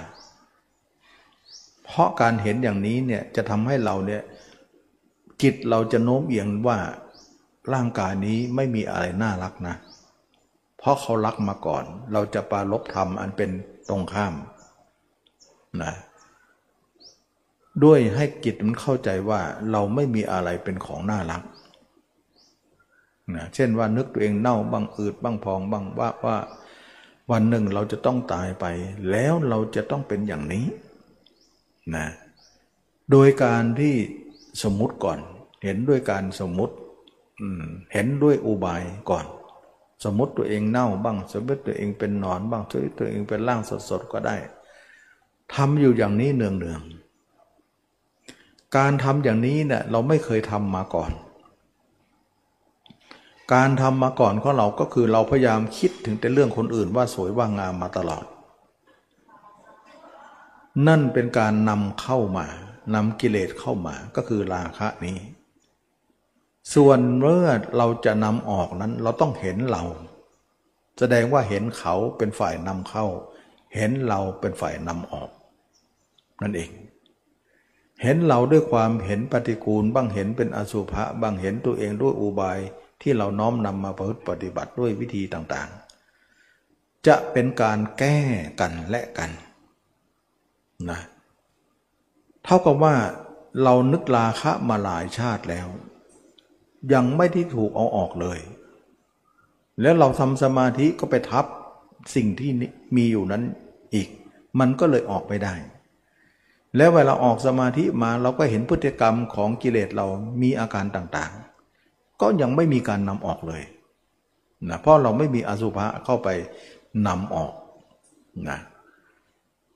เพราะการเห็นอย่างนี้เนี่ยจะทำให้เราเนี่ย จิตเราจะโน้มเอียงว่าร่างกายนี้ไม่มีอะไรน่ารักนะ เพราะเขารักมาก่อน เราจะปาลบธรรมอันเป็นตรงข้ามนะด้วยให้จิตมันเข้าใจว่าเราไม่มีอะไรเป็นของน่ารักนะเช่นว่านึกตัวเองเน่าบ้างอืดบ้างพองบ้างว่าว่า วันหนึ่งเราจะต้องตายไป แล้วเราจะต้องเป็นอย่างนี้นะโดยการที่ สมมุติก่อน เห็นด้วยการสมมุติเห็นด้วยอุบายก่อน สมมติตัวเองเน่าบ้าง สมมติตัวเองเป็นนอนบ้างสมมติตัวเองเป็นร่างสดๆก็ได้ทำอยู่อย่างนี้เนืองๆการทำอย่างนี้เนี่ยเราไม่เคยทำมาก่อน การทำมาก่อนของเราก็คือเราพยายามคิดถึงแต่เรื่องคนอื่นว่าสวยว่างามมาตลอด นั่นเป็นการนำเข้ามา นำกิเลสเข้ามาก็คือราคะนี้ ส่วนเมื่อเราจะนำออกนั้นเราต้องเห็นเรา แสดงว่าเห็นเขาเป็นฝ่ายนำเข้า เห็นเราเป็นฝ่ายนำออก นั่นเอง เห็นเราด้วยความเห็นปฏิกูลบ้างเห็นเป็นอสุภะบ้างเห็นตัวเองด้วยอุบายที่เราน้อมนำมาประพฤติปฏิบัติด้วยวิธีต่างๆ จะเป็นการแก้กันและกันนะเท่ากับว่าเรานึกลาคะมาหลายชาติแล้ว ยังไม่ที่ถูกเอาออกเลย แล้วเราทำสมาธิก็ไปทับสิ่งที่มีอยู่นั้นอีก มันก็เลยออกไม่ได้ แล้วเวลาออกสมาธิมาเราก็เห็นพฤติกรรมของกิเลสเรามีอาการต่างๆ ก็ยังไม่มีการนำออกเลยนะเพราะเราไม่มีอสุภะเข้าไปนำออกนะ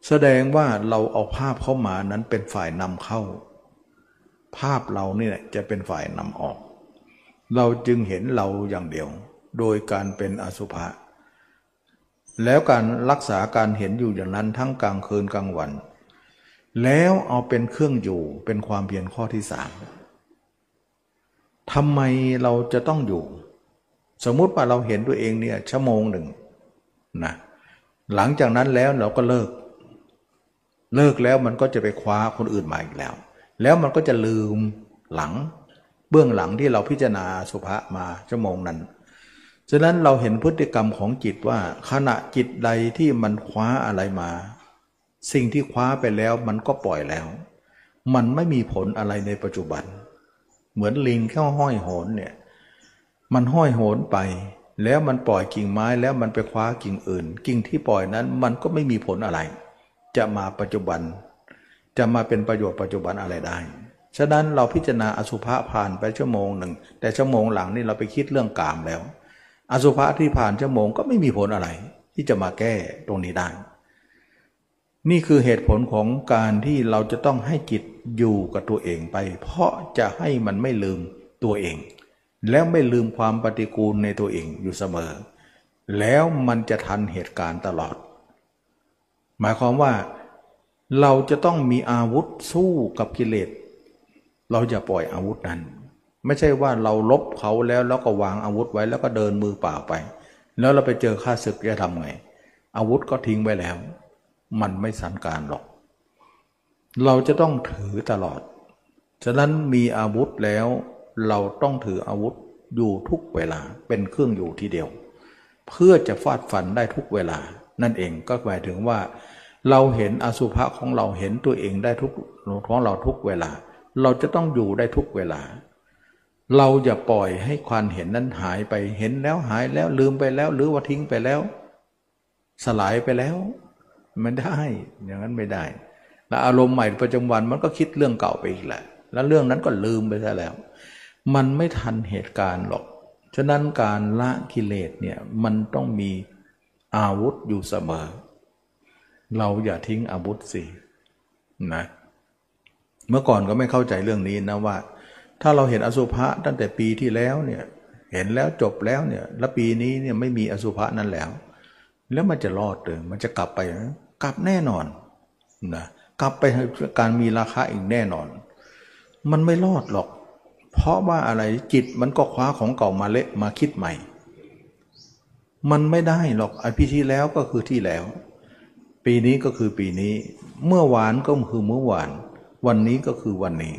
แสดงว่าเราเอาภาพเข้ามานั้นเป็นฝ่ายนำเข้า ภาพเราเนี่ยจะเป็นฝ่ายนำออก เราจึงเห็นเราอย่างเดียว โดยการเป็นอสุภะแล้วการรักษาการเห็นอยู่อย่างนั้นทั้งกลางคืนกลางวัน แล้วเอาเป็นเครื่องอยู่เป็นความเพียรข้อที่สามทำไมเราจะต้องอยู่ สมมุติว่าเราเห็นตัวเองเนี่ยชั่วโมงหนึ่งนะหลังจากนั้นแล้วเราก็เลิก เลิกแล้วมันก็จะไปคว้าคนอื่นมาอีกแล้ว แล้วมันก็จะลืมหลัง เบื้องหลังที่เราพิจารณาสุภามาชั่วโมงนั้น ฉะนั้นเราเห็นพฤติกรรมของจิตว่า ขณะจิตใดที่มันคว้าอะไรมา สิ่งที่คว้าไปแล้วมันก็ปล่อยแล้ว มันไม่มีผลอะไรในปัจจุบัน เหมือนลิงแค่ห้อยโหนเนี่ยมันห้อยโหนไป แล้วมันปล่อยกิ่งไม้แล้วมันไปคว้ากิ่งอื่น กิ่งที่ปล่อยนั้นมันก็ไม่มีผลอะไร จะมาปัจจุบัน จะมาเป็นประโยชน์ปัจจุบันอะไรได้ ฉะนั้นเราพิจารณาอสุภะผ่านไปชั่วโมงหนึ่ง แต่ชั่วโมงหลังนี่เราไปคิดเรื่องกามแล้ว อสุภะที่ผ่านชั่วโมงก็ไม่มีผลอะไร ที่จะมาแก้ตรงนี้ได้ นี่คือเหตุผลของการที่เราจะต้องให้จิตอยู่กับตัวเองไป เพราะจะให้มันไม่ลืมตัวเอง แล้วไม่ลืมความปฏิกูลในตัวเองอยู่เสมอ แล้วมันจะทันเหตุการณ์ตลอด หมายความว่าเราจะต้องมีอาวุธสู้กับกิเลส เราจะปล่อยอาวุธนั้น ไม่ใช่ว่าเราลบเขาแล้วแล้วก็วางอาวุธไว้แล้วก็เดินมือเปล่าไป แล้วเราไปเจอข้าศึกจะทำไง อาวุธก็ทิ้งไว้แล้ว มันไม่สันการหรอก เราจะต้องถือตลอด ฉะนั้นมีอาวุธแล้วเราต้องถืออาวุธอยู่ทุกเวลาเป็นเครื่องอยู่ทีเดียว เพื่อจะฟาดฟันได้ทุกเวลา นั่นเองก็หมายถึงว่า เราเห็นอสุภะของเราเห็นตัวเองได้ทุกของเราทุกเวลา เราจะต้องอยู่ได้ทุกเวลา เราอย่าปล่อยให้ความเห็นนั้นหายไปเห็นแล้วหายแล้วลืมไปแล้ว หรือว่าทิ้งไปแล้ว สลายไปแล้วมันได้ อย่างนั้นไม่ได้ แล้วอารมณ์ใหม่ประจำวันมันก็คิดเรื่องเก่าไปอีกแหละแล้วเรื่องนั้นก็ลืมไปซะแล้ว มันไม่ทันเหตุการณ์หรอก ฉะนั้นการละกิเลสเนี่ยมันต้องมีอาวุธอยู่เสมอ เราอย่าทิ้งอาวุธสินะเมื่อก่อนก็ไม่เข้าใจเรื่องนี้นะว่า ถ้าเราเห็นอสุภะตั้งแต่ปีที่แล้วเนี่ยเห็นแล้วจบแล้วเนี่ยแล้วปีนี้เนี่ยไม่มีอสุภะนั้นแล้ว แล้วมันจะรอดหรือมันจะกลับไปกลับแน่นอนนะกลับไปการมีราคาอีกแน่นอน มันไม่รอดหรอก เพราะว่าอะไรจิตมันก็คว้าของเก่ามาเละมาคิดใหม่ มันไม่ได้หรอกไอพีที่แล้วก็คือที่แล้ว ปีนี้ก็คือปีนี้ เมื่อวานก็คือเมื่อวาน วันนี้ก็คือวันนี้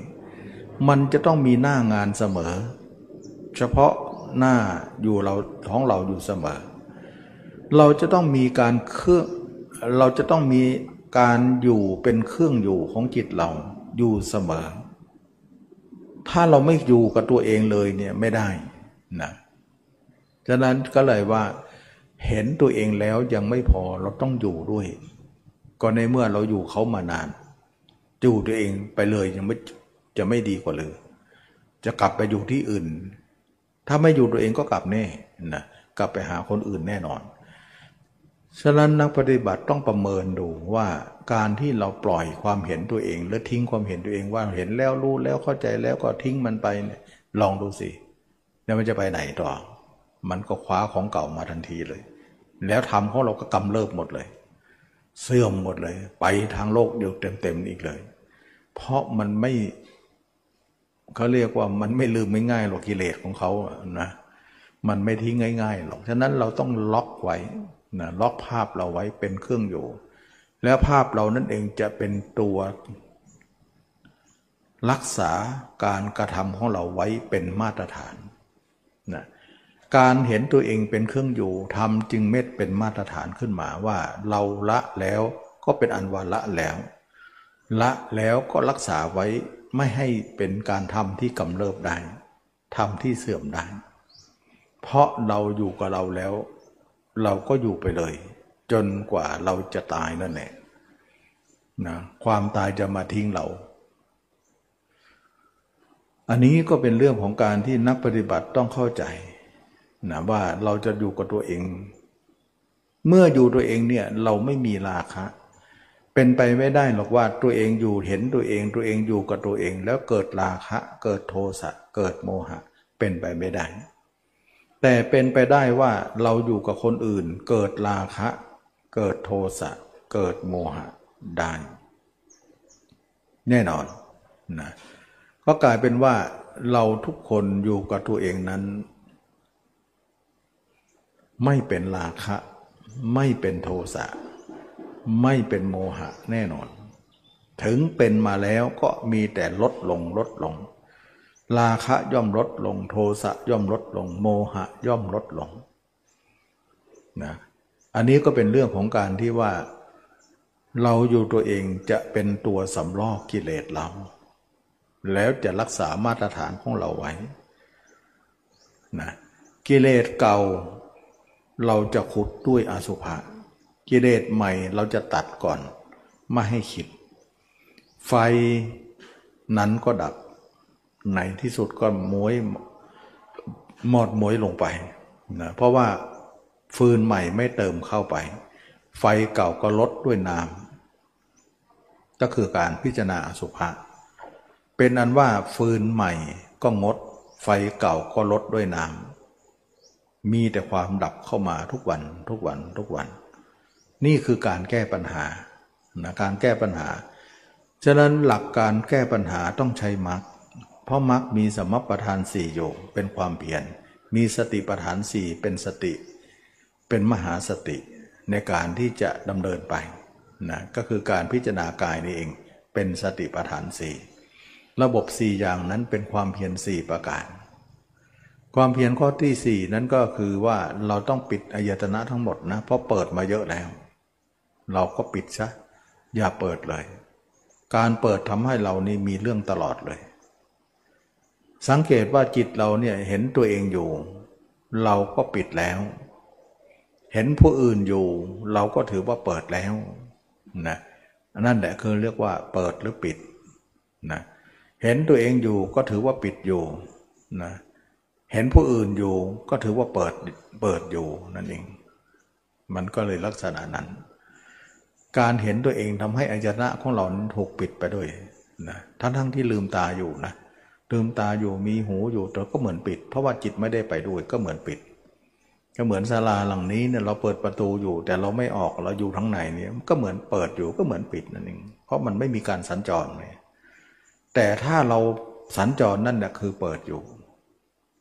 มันจะต้องมีหน้างานเสมอ เฉพาะหน้าอยู่เราท้องเราอยู่เสมอ เราจะต้องมีการเครื่องเราจะต้องมีการอยู่เป็นเครื่องอยู่ของจิตเราอยู่เสมอ ถ้าเราไม่อยู่กับตัวเองเลยเนี่ยไม่ได้นะฉะนั้นก็เลยว่าเห็นตัวเองแล้วยังไม่พอเราต้องอยู่ด้วย ก็ในเมื่อเราอยู่เขามานานอยู่ตัวเองไปเลยยังไม่จะไม่ดีกว่าเลย จะกลับไปอยู่ที่อื่น ถ้าไม่อยู่ตัวเองก็กลับแน่นะกลับไปหาคนอื่นแน่นอนฉะนั้นนักปฏิบัติต้องประเมินดูว่าการที่เราปล่อยความเห็นตัวเอง และทิ้งความเห็นตัวเองว่าเห็นแล้วรู้แล้วเข้าใจแล้วก็ทิ้งมันไปเนี่ยลองดูสิแล้วมันจะไปไหนต่อ มันก็คว้าของเก่ามาทันทีเลย แล้วทำของเราก็กำเริบหมดเลย เสื่อมหมดเลย ไปทางโลกเดียวเต็มๆอีกเลย เพราะมันไม่เขาเรียกว่ามันไม่ลืมไม่ง่ายหรอกกิเลสของเขานะมันไม่ทิ้งง่ายๆหรอก ฉะนั้นเราต้องล็อกไว้นะล็อกภาพเราไว้เป็นเครื่องอยู่ แล้วภาพเรานั่นเองจะเป็นตัวรักษาการกระทำของเราไว้เป็นมาตรฐานนะ การเห็นตัวเองเป็นเครื่องอยู่ทำจึงเม็ดเป็นมาตรฐานขึ้นมาว่า เราละแล้วก็เป็นอันว่าละแล้ว ละแล้วก็รักษาไว้ไม่ให้เป็นการทำที่กำเริบได้ทำที่เสื่อมได้ เพราะเราอยู่กับเราแล้ว เราก็อยู่ไปเลย จนกว่าเราจะตายนั่นแหละนะความตายจะมาทิ้งเรา อันนี้ก็เป็นเรื่องของการที่นักปฏิบัติต้องเข้าใจ นะว่าเราจะอยู่กับตัวเอง เมื่ออยู่ตัวเองเนี่ยเราไม่มีราคะ เป็นไปไม่ได้หรอกว่าตัวเองอยู่เห็นตัวเองตัวเองอยู่กับตัวเอง แล้วเกิดราคะ เกิดโทสะเกิดโมหะ เป็นไปไม่ได้ แต่เป็นไปได้ว่าเราอยู่กับคนอื่น เกิดราคะ เกิดโทสะเกิดโมหะได้แน่นอนนะก็กลายเป็นว่าเราทุกคนอยู่กับตัวเองนั้น ไม่เป็นราคะ ไม่เป็นโทสะไม่เป็นโมหะแน่นอน ถึงเป็นมาแล้วก็มีแต่ลดลงลดลง ราคะย่อมลดลง โทสะย่อมลดลง โมหะย่อมลดลงนะอันนี้ก็เป็นเรื่องของการที่ว่า เราอยู่ตัวเองจะเป็นตัวสำลอกกิเลสเรา แล้วจะรักษามาตรฐานของเราไว้นะกิเลสเก่า เราจะขุดด้วยอสุภะกิเลสใหม่เราจะตัดก่อน ไม่ให้คิด ไฟนั้นก็ดับในที่สุดก็มวยหมดมวยลงไปนะเพราะว่าฟืนใหม่ไม่เติมเข้าไป ไฟเก่าก็ลดด้วยน้ำก็คือการพิจารณาอสุภะเป็นอันว่าฟืนใหม่ก็งด ไฟเก่าก็ลดด้วยน้ำ มีแต่ความดับเข้ามาทุกวันทุกวันทุกวัน นี่คือการแก้ปัญหานะการแก้ปัญหา ฉะนั้นหลักการแก้ปัญหาต้องใช้มรรคเพราะมรรคมีสมประทานสี่อยู่เป็นความเพียรมีสติประทานสี่เป็นสติ เป็นมหาสติในการที่จะดำเนินไปนะก็คือการพิจารณากายนี่เอง เป็นสติประทานสี่ระบบสี่อย่างนั้นเป็นความเพียรสี่ประการ ความเพียรข้อที่สี่นั้นก็คือว่าเราต้องปิดอายตนะทั้งหมดนะเพราะเปิดมาเยอะแล้ว เราก็ปิดซะอย่าเปิดเลย การเปิดทำให้เรานี่มีเรื่องตลอดเลย สังเกตว่าจิตเราเนี่ยเห็นตัวเองอยู่ เราก็ปิดแล้ว เห็นผู้อื่นอยู่ เราก็ถือว่าเปิดแล้วนะนั่นแหละคือเรียกว่า เปิดหรือปิดนะเห็นตัวเองอยู่ก็ถือว่าปิดอยู่นะ เห็นผู้อื่นอยู่ก็ถือว่าเปิดเปิดอยู่นั่นเอง มันก็เลยลักษณะนั้น การเห็นตัวเองทำให้อายนะของเราถูกปิดไปด้วยนะทั้งทั้งที่ลืมตาอยู่นะลืมตาอยู่มีหูอยู่แต่ก็เหมือนปิด เพราะว่าจิตไม่ได้ไปด้วยก็เหมือนปิด ก็เหมือนศาลาหลังนี้เนี่ยเราเปิดประตูอยู่ แต่เราไม่ออกเราอยู่ทั้งในเนี่ยก็เหมือนเปิดอยู่ก็เหมือนปิดนั่นเองเพราะมันไม่มีการสัญจรเลยแต่ถ้าเราสัญจรนั่นแหละคือเปิดอยู่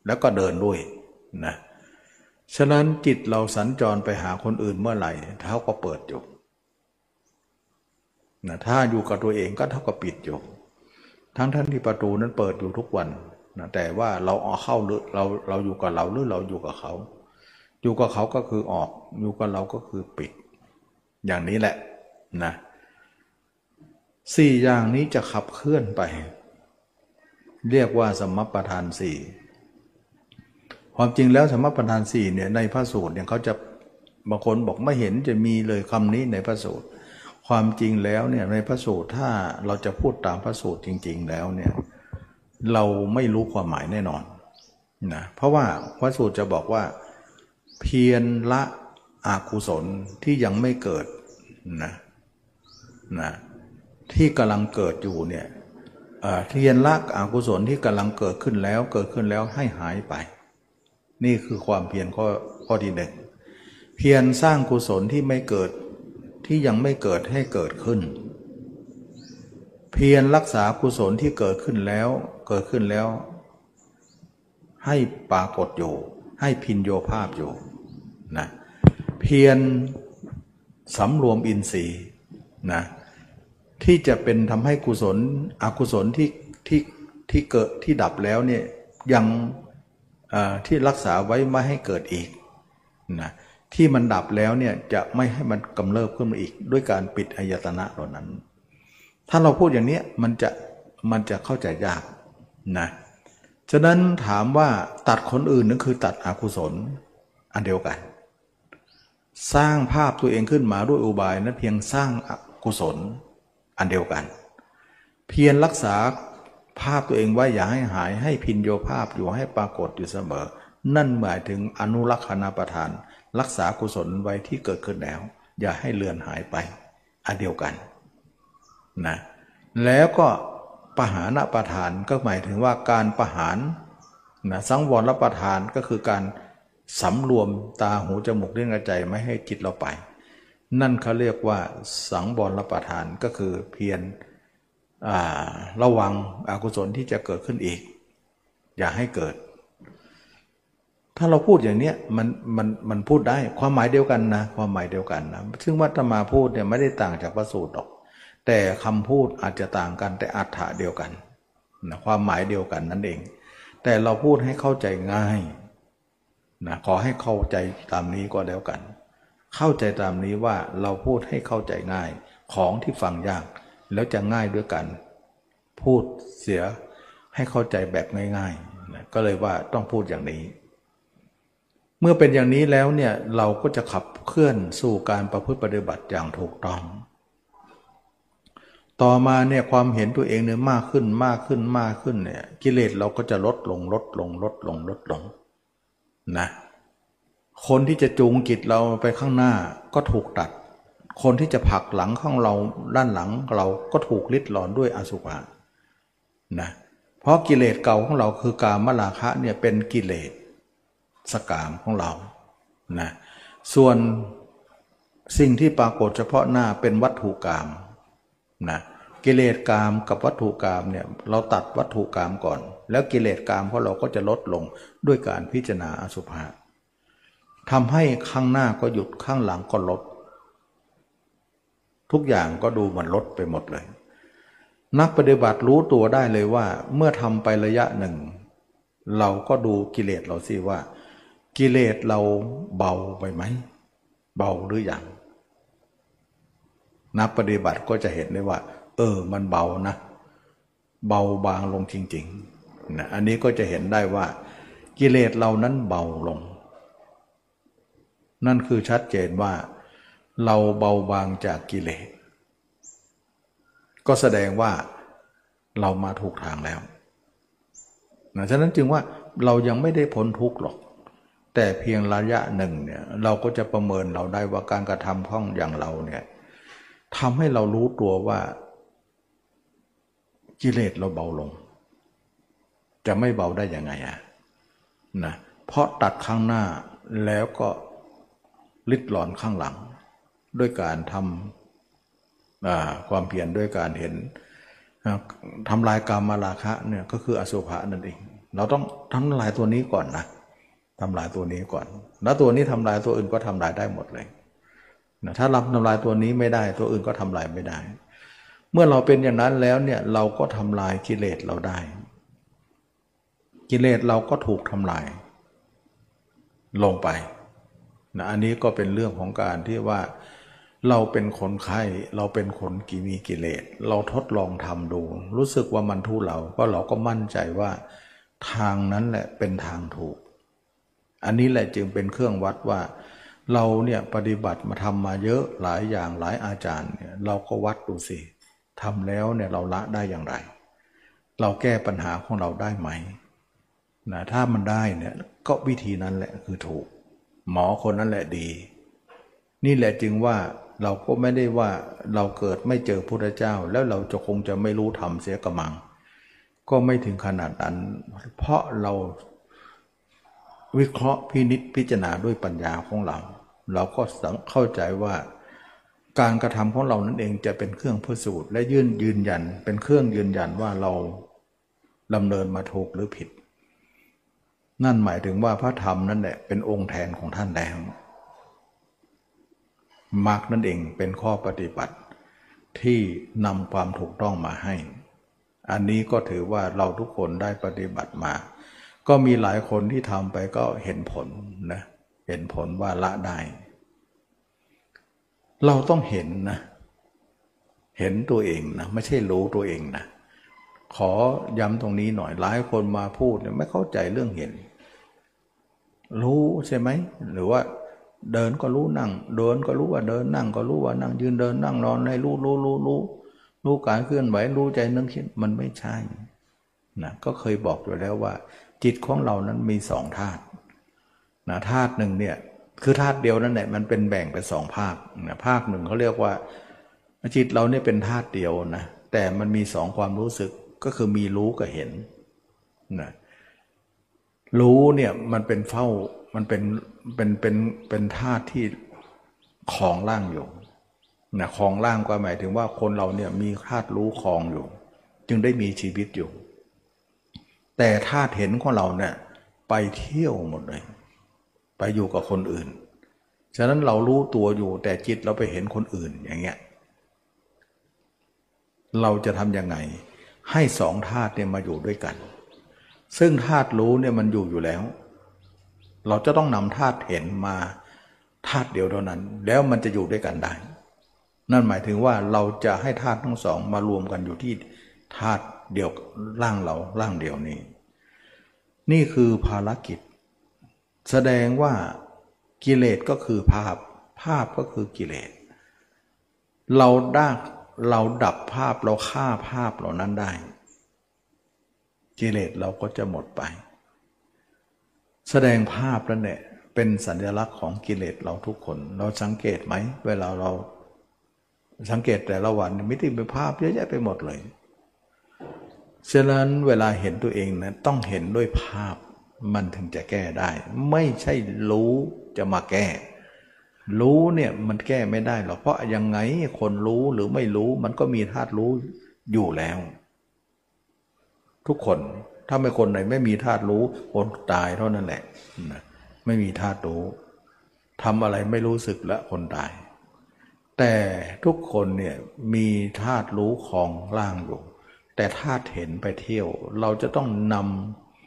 แล้วก็เดินด้วยนะฉะนั้นจิตเราสัญจรไปหาคนอื่นเมื่อไหร่เท้าก็เปิดอยู่นะถ้าอยู่กับตัวเองก็เท่ากับปิดอยู่ ทั้งท่านที่ประตูนั้นเปิดอยู่ทุกวันนะแต่ว่าเราออกเข้าหรือเราเราอยู่กับเราหรือเราอยู่กับเขา อยู่กับเขาก็คือออก อยู่กับเราก็คือปิด อย่างนี้แหละนะสี่อย่างนี้จะขับเคลื่อนไป เรียกว่าสมปทานสี่ ความจริงแล้วสมประทานสี่เนี่ยในพระสูตรเนี่ยเขาจะบางคนบอกไม่เห็นจะมีเลยคำนี้ในพระสูตร ความจริงแล้วเนี่ยในพระสูตรถ้าเราจะพูดตามพระสูตรจริง ๆ แล้วเนี่ยเราไม่รู้ความหมายแน่นอนนะเพราะว่าพระสูตรจะบอกว่า เพียรละอากุศลที่ยังไม่เกิดนะนะที่กำลังเกิดอยู่เนี่ยเทียนละอกุศลที่กำลังเกิดขึ้นแล้วเกิดขึ้นแล้วให้หายไป นี่คือความเพียรข้อข้อที่หนึ่งเพียรสร้างกุศลที่ไม่เกิดที่ยังไม่เกิดให้เกิดขึ้น เพียรรักษากุศลที่เกิดขึ้นแล้วเกิดขึ้นแล้ว ให้ปรากฏอยู่ ให้พินโยภาพอยู่นะเพียรสำรวมอินทรีย์นะที่จะเป็นทำให้กุศลอกุศลที่ที่ที่เกิดที่ดับแล้วเนี่ยยัง ที่รักษาไว้ไม่ให้เกิดอีกนะที่มันดับแล้วเนี่ยจะไม่ให้มันกำเริบขึ้นมาอีก ด้วยการปิดอายตนะเหล่านั้น ถ้าเราพูดอย่างนี้มันจะมันจะเข้าใจยากนะฉะนั้นถามว่าตัดคนอื่นนั่นคือตัดอกุศลอันเดียวกัน สร้างภาพตัวเองขึ้นมาด้วยอุบายนั้นเพียงสร้างอกุศลอันเดียวกัน เพียรรักษา ภาพตัวเองไว้อย่าให้หายให้พินโยภาพอยู่ให้ปรากฏอยู่เสมอ นั่นหมายถึงอนุรักษณาประทาน รักษากุศลไว้ที่เกิดขึ้นแล้ว อย่าให้เลือนหายไป อันเดียวกันนะแล้วก็ปหานประทานก็หมายถึงว่าการประหารนะสังวรประทานก็คือการสำรวมตาหูจมูกเลี้ยงใจไม่ให้จิตเราไป นั่นเขาเรียกว่าสังบรประทานก็คือเพียร ระวังอกุศลที่จะเกิดขึ้นอีก อย่าให้เกิด ถ้าเราพูดอย่างนี้มันมันมันพูดได้ความหมายเดียวกันนะความหมายเดียวกันนะซึ่งวัตมาพูดเนี่ยไม่ได้ต่างจากพระสูตรหรอก แต่คำพูดอาจจะต่างกันแต่อัฏฐะเดียวกันนะความหมายเดียวกันนั่นเอง แต่เราพูดให้เข้าใจง่ายนะขอให้เข้าใจตามนี้ก็แล้วกัน เข้าใจตามนี้ว่าเราพูดให้เข้าใจง่ายของที่ฟังยาก แล้วจะง่ายด้วยกัน พูดเสียให้เข้าใจแบบง่ายๆก็เลยว่าต้องพูดอย่างนี้ เมื่อเป็นอย่างนี้แล้วเนี่ยเราก็จะขับเคลื่อนสู่การประพฤติปฏิบัติอย่างถูกต้อง ต่อมาเนี่ยความเห็นตัวเองเนี่ยมากขึ้นมากขึ้นมากขึ้นเนี่ยกิเลสเราก็จะลดลงลดลงลดลงลดลงนะคนที่จะจูงจิตเราไปข้างหน้าก็ถูกตัด คนที่จะผลักหลังของเราด้านหลังเราก็ถูกลิดหลอนด้วยอสุภะนะเพราะกิเลสเก่าของเราคือกามราคะเนี่ยเป็นกิเลสสกามของเรานะส่วนสิ่งที่ปรากฏเฉพาะหน้าเป็นวัตถุกรรมนะกิเลสกามกับวัตถุกรรมเนี่ยเราตัดวัตถุกรรมก่อน แล้วกิเลสกามของเราก็จะลดลงด้วยการพิจารณาอสุภะทำให้ข้างหน้าก็หยุดข้างหลังก็ลด ทุกอย่างก็ดูมันลดไปหมดเลย นักปฏิบัติรู้ตัวได้เลยว่า เมื่อทำไประยะหนึ่ง เราก็ดูกิเลสเราสิว่า กิเลสเราเบาไปไหม เบาหรืออยังนักปฏิบัติก็จะเห็นได้ว่า เออ มันเบานะ เบาบางลงจริงๆนะอันนี้ก็จะเห็นได้ว่า กิเลสเรานั้นเบาลง นั่นคือชัดเจนว่า เราเบาบางจากกิเลส ก็แสดงว่าเรามาถูกทางแล้วนะฉะนั้นจึงว่าเรายังไม่ได้พ้นทุกข์หรอก แต่เพียงระยะหนึ่งเนี่ยเราก็จะประเมินเราได้ว่าการกระทำของอย่างเราเนี่ยทำให้เรารู้ตัวว่ากิเลสเราเบาลง จะไม่เบาได้ยังไงอะนะเพราะตัดข้างหน้าแล้วก็ลิดหลอนข้างหลัง ด้วยการทำความเพียรด้วยการเห็นทำลายกรรมมาราคะเนี่ยก็คืออสุภะนั่นเอง เราต้องทำลายตัวนี้ก่อนนะทำลายตัวนี้ก่อน แล้วตัวนี้ทำลายตัวอื่นก็ทำลายได้หมดเลยนะถ้ารับทำลายตัวนี้ไม่ได้ตัวอื่นก็ทำลายไม่ได้ เมื่อเราเป็นอย่างนั้นแล้วเนี่ยเราก็ทำลายกิเลสเราได้ กิเลสเราก็ถูกทำลาย ลงไปนะอันนี้ก็เป็นเรื่องของการที่ว่า เราเป็นคนไข้เราเป็นคนกีมีกิเลส เราทดลองทำดู รู้สึกว่ามันทุเราก็เราก็มั่นใจว่า ทางนั้นแหละเป็นทางถูก อันนี้แหละจึงเป็นเครื่องวัดว่า เราเนี่ยปฏิบัติมาทำมาเยอะหลายอย่างหลายอาจารย์เนี่ยเราก็วัดดูสิทำแล้วเนี่ยเราละได้อย่างไร เราแก้ปัญหาของเราได้ไหมนะถ้ามันได้เนี่ยก็วิธีนั้นแหละคือถูก หมอคนนั้นแหละดี นี่แหละจึงว่า เราก็ไม่ได้ว่าเราเกิดไม่เจอพระเจ้า แล้วเราจะคงจะไม่รู้ธรรมเสียกระมัง ก็ไม่ถึงขนาดนั้น เพราะเราวิเคราะห์พินิษพิจารณาด้วยปัญญาของเรา เราก็เข้าใจว่าการกระทำของเรานั่นเองจะเป็นเครื่องพิสูจน์และยื่นยืนยัน เป็นเครื่องยืนยันว่าเราดำเนินมาถูกหรือผิด นั่นหมายถึงว่าพระธรรมนั่นแหละเป็นองค์แทนของท่านแล้ว มรรคนั่นเองเป็นข้อปฏิบัติที่นำความถูกต้องมาให้ อันนี้ก็ถือว่าเราทุกคนได้ปฏิบัติมา ก็มีหลายคนที่ทำไปก็เห็นผลนะ เห็นผลว่าละได้ เราต้องเห็นนะ เห็นตัวเองนะ ไม่ใช่รู้ตัวเองนะ ขอย้ำตรงนี้หน่อย หลายคนมาพูดเนี่ยไม่เข้าใจเรื่องเห็น รู้ใช่ไหม หรือว่า เดินก็รู้นั่ง เดินก็รู้ว่าเดินนั่งก็รู้ว่านั่งยืนเดินนั่งนอนในรู้รู้รู้รู้รู้การเคลื่อนไหวรู้ใจนึกคิดมันไม่ใช่นะก็เคยบอกอยู่แล้วว่า จิตของเรานั้นมีสองธาตุนะธาตุหนึ่งเนี่ยคือธาตุเดียวนั่นแหละมันเป็นแบ่งเป็นสองภาคนะภาคหนึ่งเขาเรียกว่า จิตเราเนี่ยเป็นธาตุเดียวนะแต่มันมีสองความรู้สึกก็คือมีรู้กับเห็นนะรู้เนี่ยมันเป็นเฝ้า มันเป็นเป็นเป็นเป็นธาตุที่ของร่างอยู่นะของร่างก็หมายถึงว่าคนเราเนี่ยมีธาตุรู้คองอยู่ จึงได้มีชีวิตอยู่ แต่ธาตุเห็นของเราเนี่ยไปเที่ยวหมดเลย ไปอยู่กับคนอื่น ฉะนั้นเรารู้ตัวอยู่ แต่จิตเราไปเห็นคนอื่นอย่างเงี้ยเราจะทำยังไง ให้สองธาตุเนี่ยมาอยู่ด้วยกัน ซึ่งธาตุรู้เนี่ยมันอยู่อยู่แล้ว เราจะต้องนำธาตุเห็นมาธาตุเดียวเท่านั้น แล้วมันจะอยู่ด้วยกันได้ นั่นหมายถึงว่าเราจะให้ธาตุทั้งสองมารวมกันอยู่ที่ธาตุเดียวร่างเราร่างเดียวนี้ นี่คือภารกิจ แสดงว่ากิเลสก็คือภาพ ภาพก็คือกิเลส เราได้เราดับภาพเราฆ่าภาพเหล่านั้นได้ กิเลสเราก็จะหมดไป แสดงภาพนั่นแหละเป็นสัญลักษณ์ของกิเลสเราทุกคน เราสังเกตไหม เวลาเราสังเกตแต่ละวันมิติเป็นภาพเยอะแยะไปหมดเลยฉะนั้นเวลาเห็นตัวเองนะต้องเห็นด้วยภาพมันถึงจะแก้ได้ ไม่ใช่รู้จะมาแก้ รู้เนี่ยมันแก้ไม่ได้หรอกเพราะยังไงคนรู้หรือไม่รู้มันก็มีธาตุรู้อยู่แล้ว ทุกคน ถ้าไม่คนไหนไม่มีธาตุรู้คนตายเท่านั้นแหละไม่มีธาตุรู้ทำอะไรไม่รู้สึกละคนตาย แต่ทุกคนเนี่ยมีธาตุรู้ของร่างอยู่ แต่ธาตุเห็นไปเที่ยว เราจะต้องน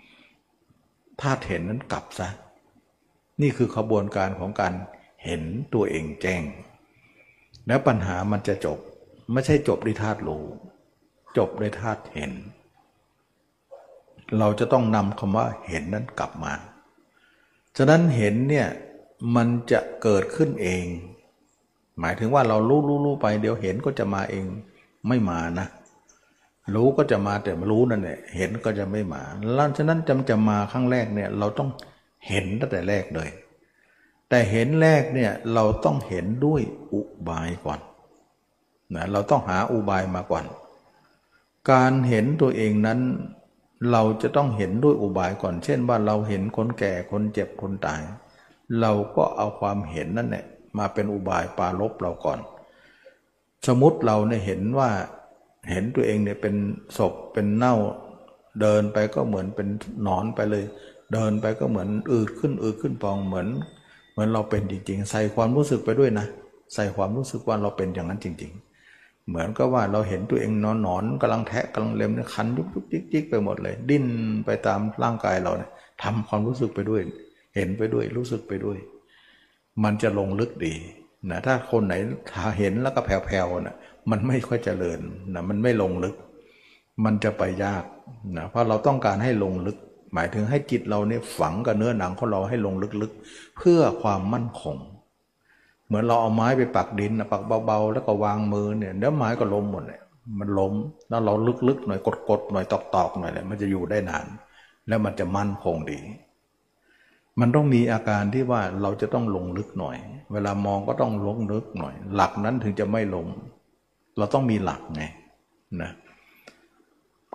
ำธาตุเห็นนั้นกลับซะนี่คือขบวนการของการเห็นตัวเองแจ้ง แล้วปัญหามันจะจบ ไม่ใช่จบด้วยธาตุรู้ จบด้วยธาตุเห็น เราจะต้องนำคำว่าเห็นนั้นกลับมา ฉะนั้นเห็นเนี่ยมันจะเกิดขึ้นเอง หมายถึงว่าเรารู้รู้รู้ไปเดี๋ยวเห็นก็จะมาเองไม่มานะ รู้ก็จะมาแต่รู้นั่นแหละเห็นก็จะไม่มาแล้วฉะนั้นจำจะมาครั้งแรกเนี่ยเราต้องเห็นตั้งแต่แรกเลย แต่เห็นแรกเนี่ยเราต้องเห็นด้วยอุบายก่อนนะเราต้องหาอุบายมาก่อน การเห็นตัวเองนั้น เราจะต้องเห็นด้วยอุบายก่อน เช่นว่าเราเห็นคนแก่คนเจ็บคนตาย เราก็เอาความเห็นนั่นแหละมาเป็นอุบายปาลบเราก่อน สมมติเราเนี่ยเห็นว่าเห็นตัวเองเนี่ยเป็นศพเป็นเน่า เดินไปก็เหมือนเป็นหนอนไปเลย เดินไปก็เหมือนอืดขึ้นอืดขึ้นปองเหมือน เหมือนเราเป็นจริง ๆ ใส่ความรู้สึกไปด้วยนะ ใส่ความรู้สึกว่าเราเป็นอย่างนั้นจริง ๆ เหมือนก็ว่าเราเห็นตัวเองนอนนอนกำลังแทะกำลังเล็มเนี่ยคันยุกยุกจิกจิกไปหมดเลย ดิ้นไปตามร่างกายเราเนี่ยทำความรู้สึกไปด้วย เห็นไปด้วยรู้สึกไปด้วย มันจะลงลึกดีนะถ้าคนไหนถ้าเห็นแล้วก็แผ่วๆนะมันไม่ค่อยเจริญนะมันไม่ลงลึก มันจะไปยากนะเพราะเราต้องการให้ลงลึก หมายถึงให้จิตเราเนี่ยฝังกับเนื้อหนังของเราให้ลงลึกๆ เพื่อความมั่นคง เหมือนเราเอาไม้ไปปักดินปักเบาๆ แล้วก็วางมือเนี่ยเนื้อไม้ก็ล้มหมดเลยมันล้มแล้วเราลึกๆหน่อยกดๆหน่อยตอกๆหน่อยเลยมันจะอยู่ได้นาน แล้วมันจะมั่นคงดี มันต้องมีอาการที่ว่าเราจะต้องลงลึกหน่อย เวลามองก็ต้องลงลึกหน่อย หลักนั้นถึงจะไม่ลงเราต้องมีหลักไงนะ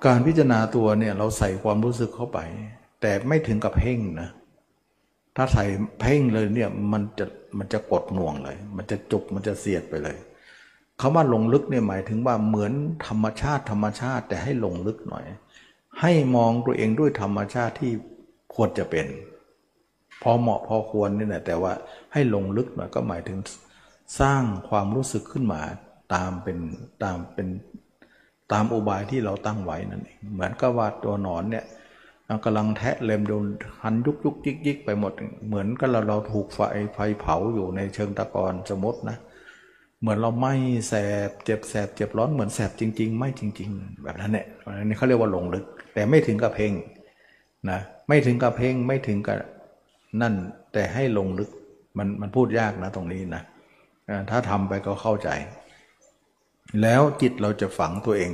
การพิจารณาตัวเนี่ยเราใส่ความรู้สึกเข้าไป แต่ไม่ถึงกับเพ่งนะถ้าใส่เพ่งเลยเนี่ยมันจะ มันจะกดหน่วงเลย มันจะจุกมันจะเสียดไปเลยคาว่าลงลึกเนี่ยหมายถึงว่าเหมือนธรรมชาติธรรมชาติแต่ให้ลงลึกหน่อย ให้มองตัวเองด้วยธรรมชาติที่ควรจะเป็น พอเหมาะพอควรนี่แหละแต่ว่าให้ลงลึกหน่อยก็หมายถึงสร้างความรู้สึกขึ้นมาตามเป็นตามเป็นตามอุบายที่เราตั้งไว้นั่นเองเหมือนกับว่าตัวหนอนเนี่ย กำลังแทะเล็มโดนหันยุกยุกยิกยิกไปหมด เหมือนกับเราเราถูกไฟไฟเผาอยู่ในเชิงตะกอนสมมตินะ เหมือนเราไม่แสบเจ็บแสบเจ็บร้อนเหมือนแสบจริง ๆ ไม่จริง ๆ แบบนั้นเนี่ยอันนี้เขาเรียกว่าหลงลึก แต่ไม่ถึงกับเพ่งนะไม่ถึงกับเพ่งไม่ถึงกับนั่นแต่ให้ลงลึกมันมันพูดยากนะตรงนี้นะถ้าทำไปก็เข้าใจ แล้วจิตเราจะฝังตัวเอง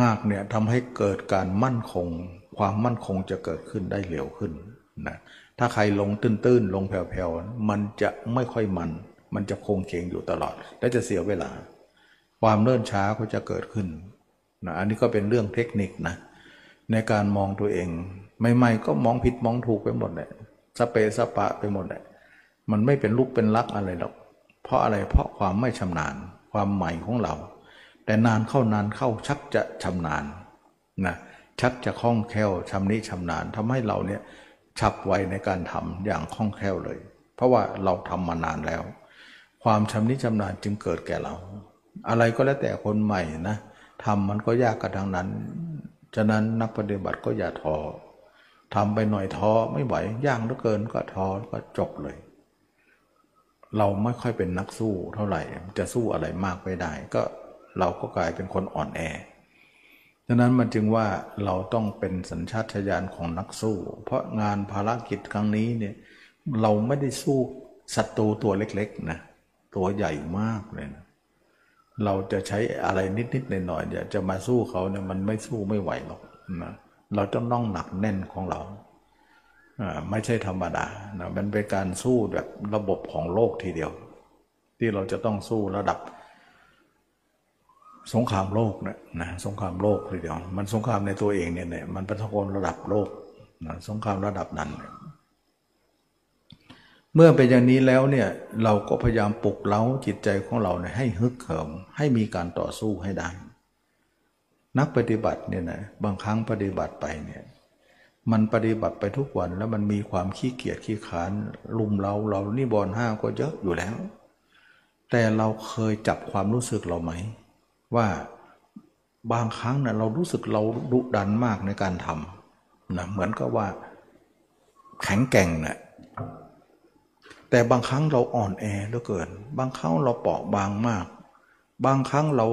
มากเนี่ยทำให้เกิดการมั่นคง ความมั่นคงจะเกิดขึ้นได้เร็วขึ้นนะถ้าใครลงตื้นๆ ลงแผ่วๆ มันจะไม่ค่อยมัน มันจะคงเคงอยู่ตลอด และจะเสียเวลา ความเนิ่นช้าก็จะเกิดขึ้นนะอันนี้ก็เป็นเรื่องเทคนิคนะ ในการมองตัวเองใหม่ๆก็มองผิดมองถูกไปหมดเลยสเปสปะไปหมดเลยมันไม่เป็นลูกเป็นลักอะไรหรอก เพราะอะไรเพราะความไม่ชำนาญ ความใหม่ของเรา แต่นานเข้านานเข้าชักจะชำนาญนะ ชักจะคล่องแคล่วชำนิชำนาญทำให้เราเนี่ยฉับไวในการทำอย่างคล่องแคล่วเลย เพราะว่าเราทำมานานแล้ว ความชำนิชำนาญจึงเกิดแก่เรา อะไรก็แล้วแต่คนใหม่นะทำมันก็ยากกันทางนั้น ฉะนั้นนักปฏิบัติก็อย่าท้อทำไปหน่อยท้อไม่ไหวยากเหลือเกินก็ท้อก็จบเลย เราไม่ค่อยเป็นนักสู้เท่าไหร่จะสู้อะไรมากไม่ได้ ก็เราก็กลายเป็นคนอ่อนแอ ดังนั้นมันจึงว่าเราต้องเป็นสัญชาตญาณของนักสู้ เพราะงานภารกิจครั้งนี้เนี่ยเราไม่ได้สู้ศัตรูตัวเล็กๆนะตัวใหญ่มากเลยนะเราจะใช้อะไรนิดๆหน่อยๆจะมาสู้เขาเนี่ยมันไม่สู้ไม่ไหวหรอกนะเราต้องน้องหนักแน่นของเราไม่ใช่ธรรมดานะมันเป็นการสู้แบบระบบของโลกทีเดียว ที่เราจะต้องสู้ระดับ สงครามโลกนะนะสงครามโลกทีเดียว มันสงครามในตัวเองเนี่ยมันเป็นสงครามระดับโลกนะสงครามระดับนั้น เมื่อเป็นอย่างนี้แล้วเนี่ยเราก็พยายามปลุกเล้าจิตใจของเราเนี่ยให้ฮึกเหิมให้มีการต่อสู้ให้ได้ นักปฏิบัติเนี่ยนะบางครั้งปฏิบัติไปเนี่ยมันปฏิบัติไปทุกวันแล้วมันมีความขี้เกียจขี้ขานลุมเราเรานี่บอลห้าก็เยอะอยู่แล้ว แต่เราเคยจับความรู้สึกเราไหม ว่าบางครั้งนะเรารู้สึกเราดุดันมากในการทำนะเหมือนกับว่าแข็งแกร่งนะแต่บางครั้งเราอ่อนแอเหลือเกิน บางครั้งเราเปราะบางมาก บางครั้งเรา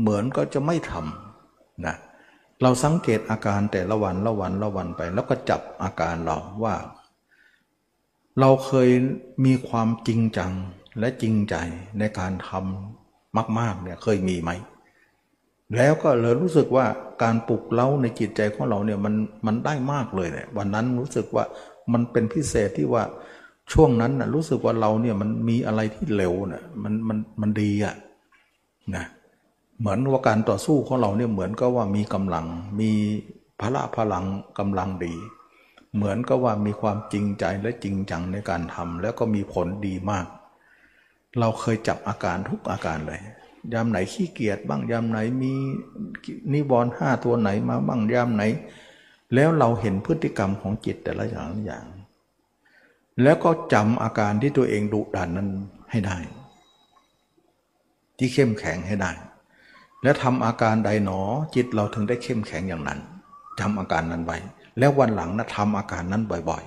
เหมือนก็จะไม่ทำนะเราสังเกตอาการแต่ละวันละวันละวันไป แล้วก็จับอาการเราว่า เราเคยมีความจริงจังและจริงใจในการทำ มาก ๆ เนี่ยเคยมีไหม แล้วก็เลยรู้สึกว่าการปลุกเล้าในจิตใจของเราเนี่ยมันมันได้มากเลยเนี่ยวันนั้นรู้สึกว่ามันเป็นพิเศษที่ว่าช่วงนั้นนะรู้สึกว่าเราเนี่ยมันมีอะไรที่เร็วนะมันมันมันดีอะนะเหมือนว่าการต่อสู้ของเราเนี่ยเหมือนก็ว่ามีกำลัง มีพละพลังกำลังดี เหมือนก็ว่ามีความจริงใจและจริงจังในการทำแล้วก็มีผลดีมาก เราเคยจับอาการทุกอาการเลย ยามไหนขี้เกียจบ้าง ยามไหนมีนิวรณ์ห้าตัวไหนมาบ้าง ยามไหน แล้วเราเห็นพฤติกรรมของจิตแต่ละอย่างอย่าง แล้วก็จำอาการที่ตัวเองดุดันนั้นให้ได้ ที่เข้มแข็งให้ได้ แล้วทำอาการใดหนอ จิตเราถึงได้เข้มแข็งอย่างนั้นจำอาการนั้นไว้ แล้ววันหลังนะทำอาการนั้นบ่อย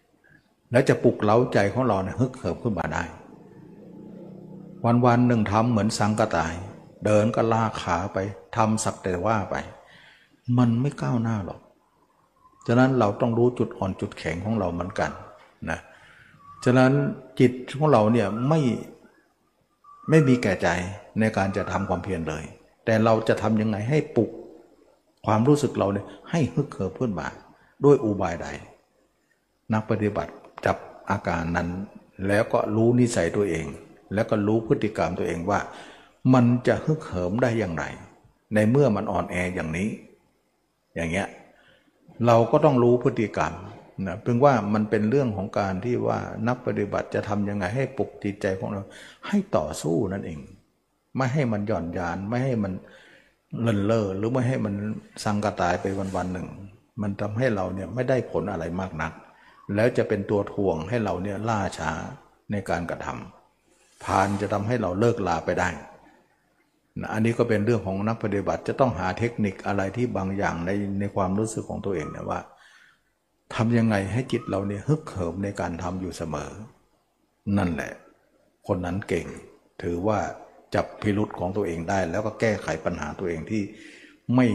ๆ แล้วจะปลุกเล้าใจของเราเนี่ยฮึกเหิมขึ้นมาได้ วันวันหนึ่งทำเหมือนสังกตาย เดินก็ลากขาไปทำสักแต่ว่าไป มันไม่ก้าวหน้าหรอก ฉะนั้นเราต้องรู้จุดอ่อนจุดแข็งของเราเหมือนกันนะฉะนั้นจิตของเราเนี่ยไม่ไม่มีแก่ใจในการจะทำความเพียรเลย แต่เราจะทำยังไงให้ปลุกความรู้สึกเราเนี่ยให้ฮึกเหิมขึ้นมาด้วยอุบายใด นักปฏิบัติจับอาการนั้นแล้วก็รู้นิสัยตัวเอง แล้วก็รู้พฤติกรรมตัวเองว่า มันจะฮึกเหิมได้อย่างไร ในเมื่อมันอ่อนแออย่างนี้ อย่างเงี้ยเราก็ต้องรู้พฤติกรรมนะเพียงว่ามันเป็นเรื่องของการที่ว่านักปฏิบัติจะทำยังไงให้ปลุกจิตใจของเราให้ต่อสู้นั่นเอง ไม่ให้มันหย่อนยานไม่ให้มันเลินเล่อหรือไม่ให้มันสังกตายไปวันวันหนึ่ง มันทำให้เราเนี่ยไม่ได้ผลอะไรมากนัก แล้วจะเป็นตัวทวงให้เราเนี่ยล่าช้าในการกระทำ พานจะทำให้เราเลิกลาไปได้นะอันนี้ก็เป็นเรื่องของนักปฏิบัติจะต้องหาเทคนิคอะไรที่บางอย่างในในความรู้สึกของตัวเองเนี่ยว่าทำยังไงให้จิตเราเนี่ยฮึกเหิมในการทำอยู่เสมอ นั่นแหละ คนนั้นเก่ง ถือว่าจับพิรุษของตัวเองได้ แล้วก็แก้ไขปัญหาตัวเองที่ไม่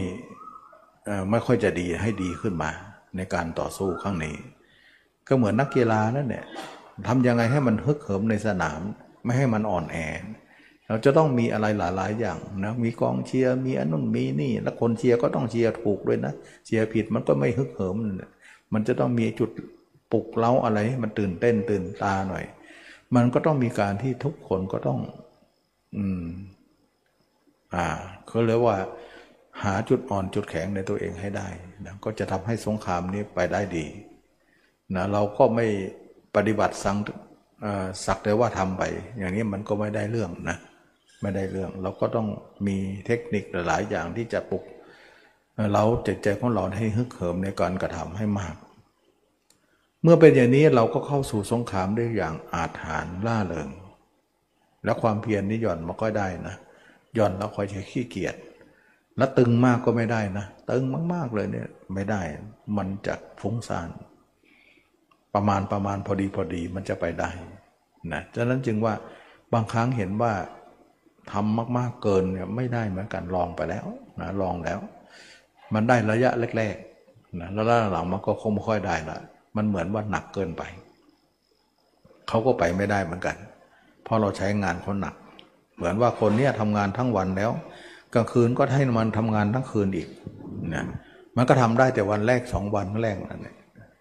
ไม่ค่อยจะดีให้ดีขึ้นมา ในการต่อสู้ครั้งนี้ ก็เหมือนนักกีฬานั่นแหละทำยังไงให้มันฮึกเหิมในสนาม ไม่ให้มันอ่อนแอ เราจะต้องมีอะไรหลาย ๆ อย่างนะมีกองเชียร์มีอันนู้นมีนี่ แล้วคนเชียร์ก็ต้องเชียร์ถูกด้วยนะเชียร์ผิดมันก็ไม่ฮึกเหิมมันจะต้องมีจุดปลุกเล้าอะไรให้มันตื่นเต้นตื่นตาหน่อย มันก็ต้องมีการที่ทุกคนก็ต้อง อืม อ่าเขาเรียกว่า หาจุดอ่อนจุดแข็งในตัวเองให้ได้นะก็จะทำให้สงครามนี้ไปได้ดีนะเราก็ไม่ปฏิบัติสัง สักแต่ว่าทำไป อย่างนี้มันก็ไม่ได้เรื่องนะไม่ได้เรื่อง เราก็ต้องมีเทคนิคหลายอย่างที่จะปลุกเราใจใจของเราให้ฮึกเหิมในการกระทำให้มาก เมื่อเป็นอย่างนี้เราก็เข้าสู่สงครามได้อย่างอาถรรล่าเริง และความเพียรนี่หย่อนมาก็ได้นะหย่อนแล้วคอยใช้ขี้เกียจแล้วตึงมากก็ไม่ได้นะ ตึงมาก ๆเลยเนี่ยไม่ได้ มันจะฟุ้งซ่าน ประมาณประมาณพอดีพอดีมันจะไปได้นะฉะนั้นจึงว่าบางครั้งเห็นว่าทำมากๆเกินเนี่ยไม่ได้เหมือนกันลองไปแล้วนะลองแล้ว มันได้ระยะแรกๆนะแล้วหลังมันก็คงไม่ค่อยได้ละมันเหมือนว่าหนักเกินไปเขาก็ไปไม่ได้เหมือนกัน เพราะเราใช้งานเขาหนัก เหมือนว่าคนเนี้ยทำงานทั้งวันแล้วกลางคืนก็ให้มันทำงานทั้งคืนอีกนะมันก็ทำได้แต่วันแรกสองวันแรกนั่นเอง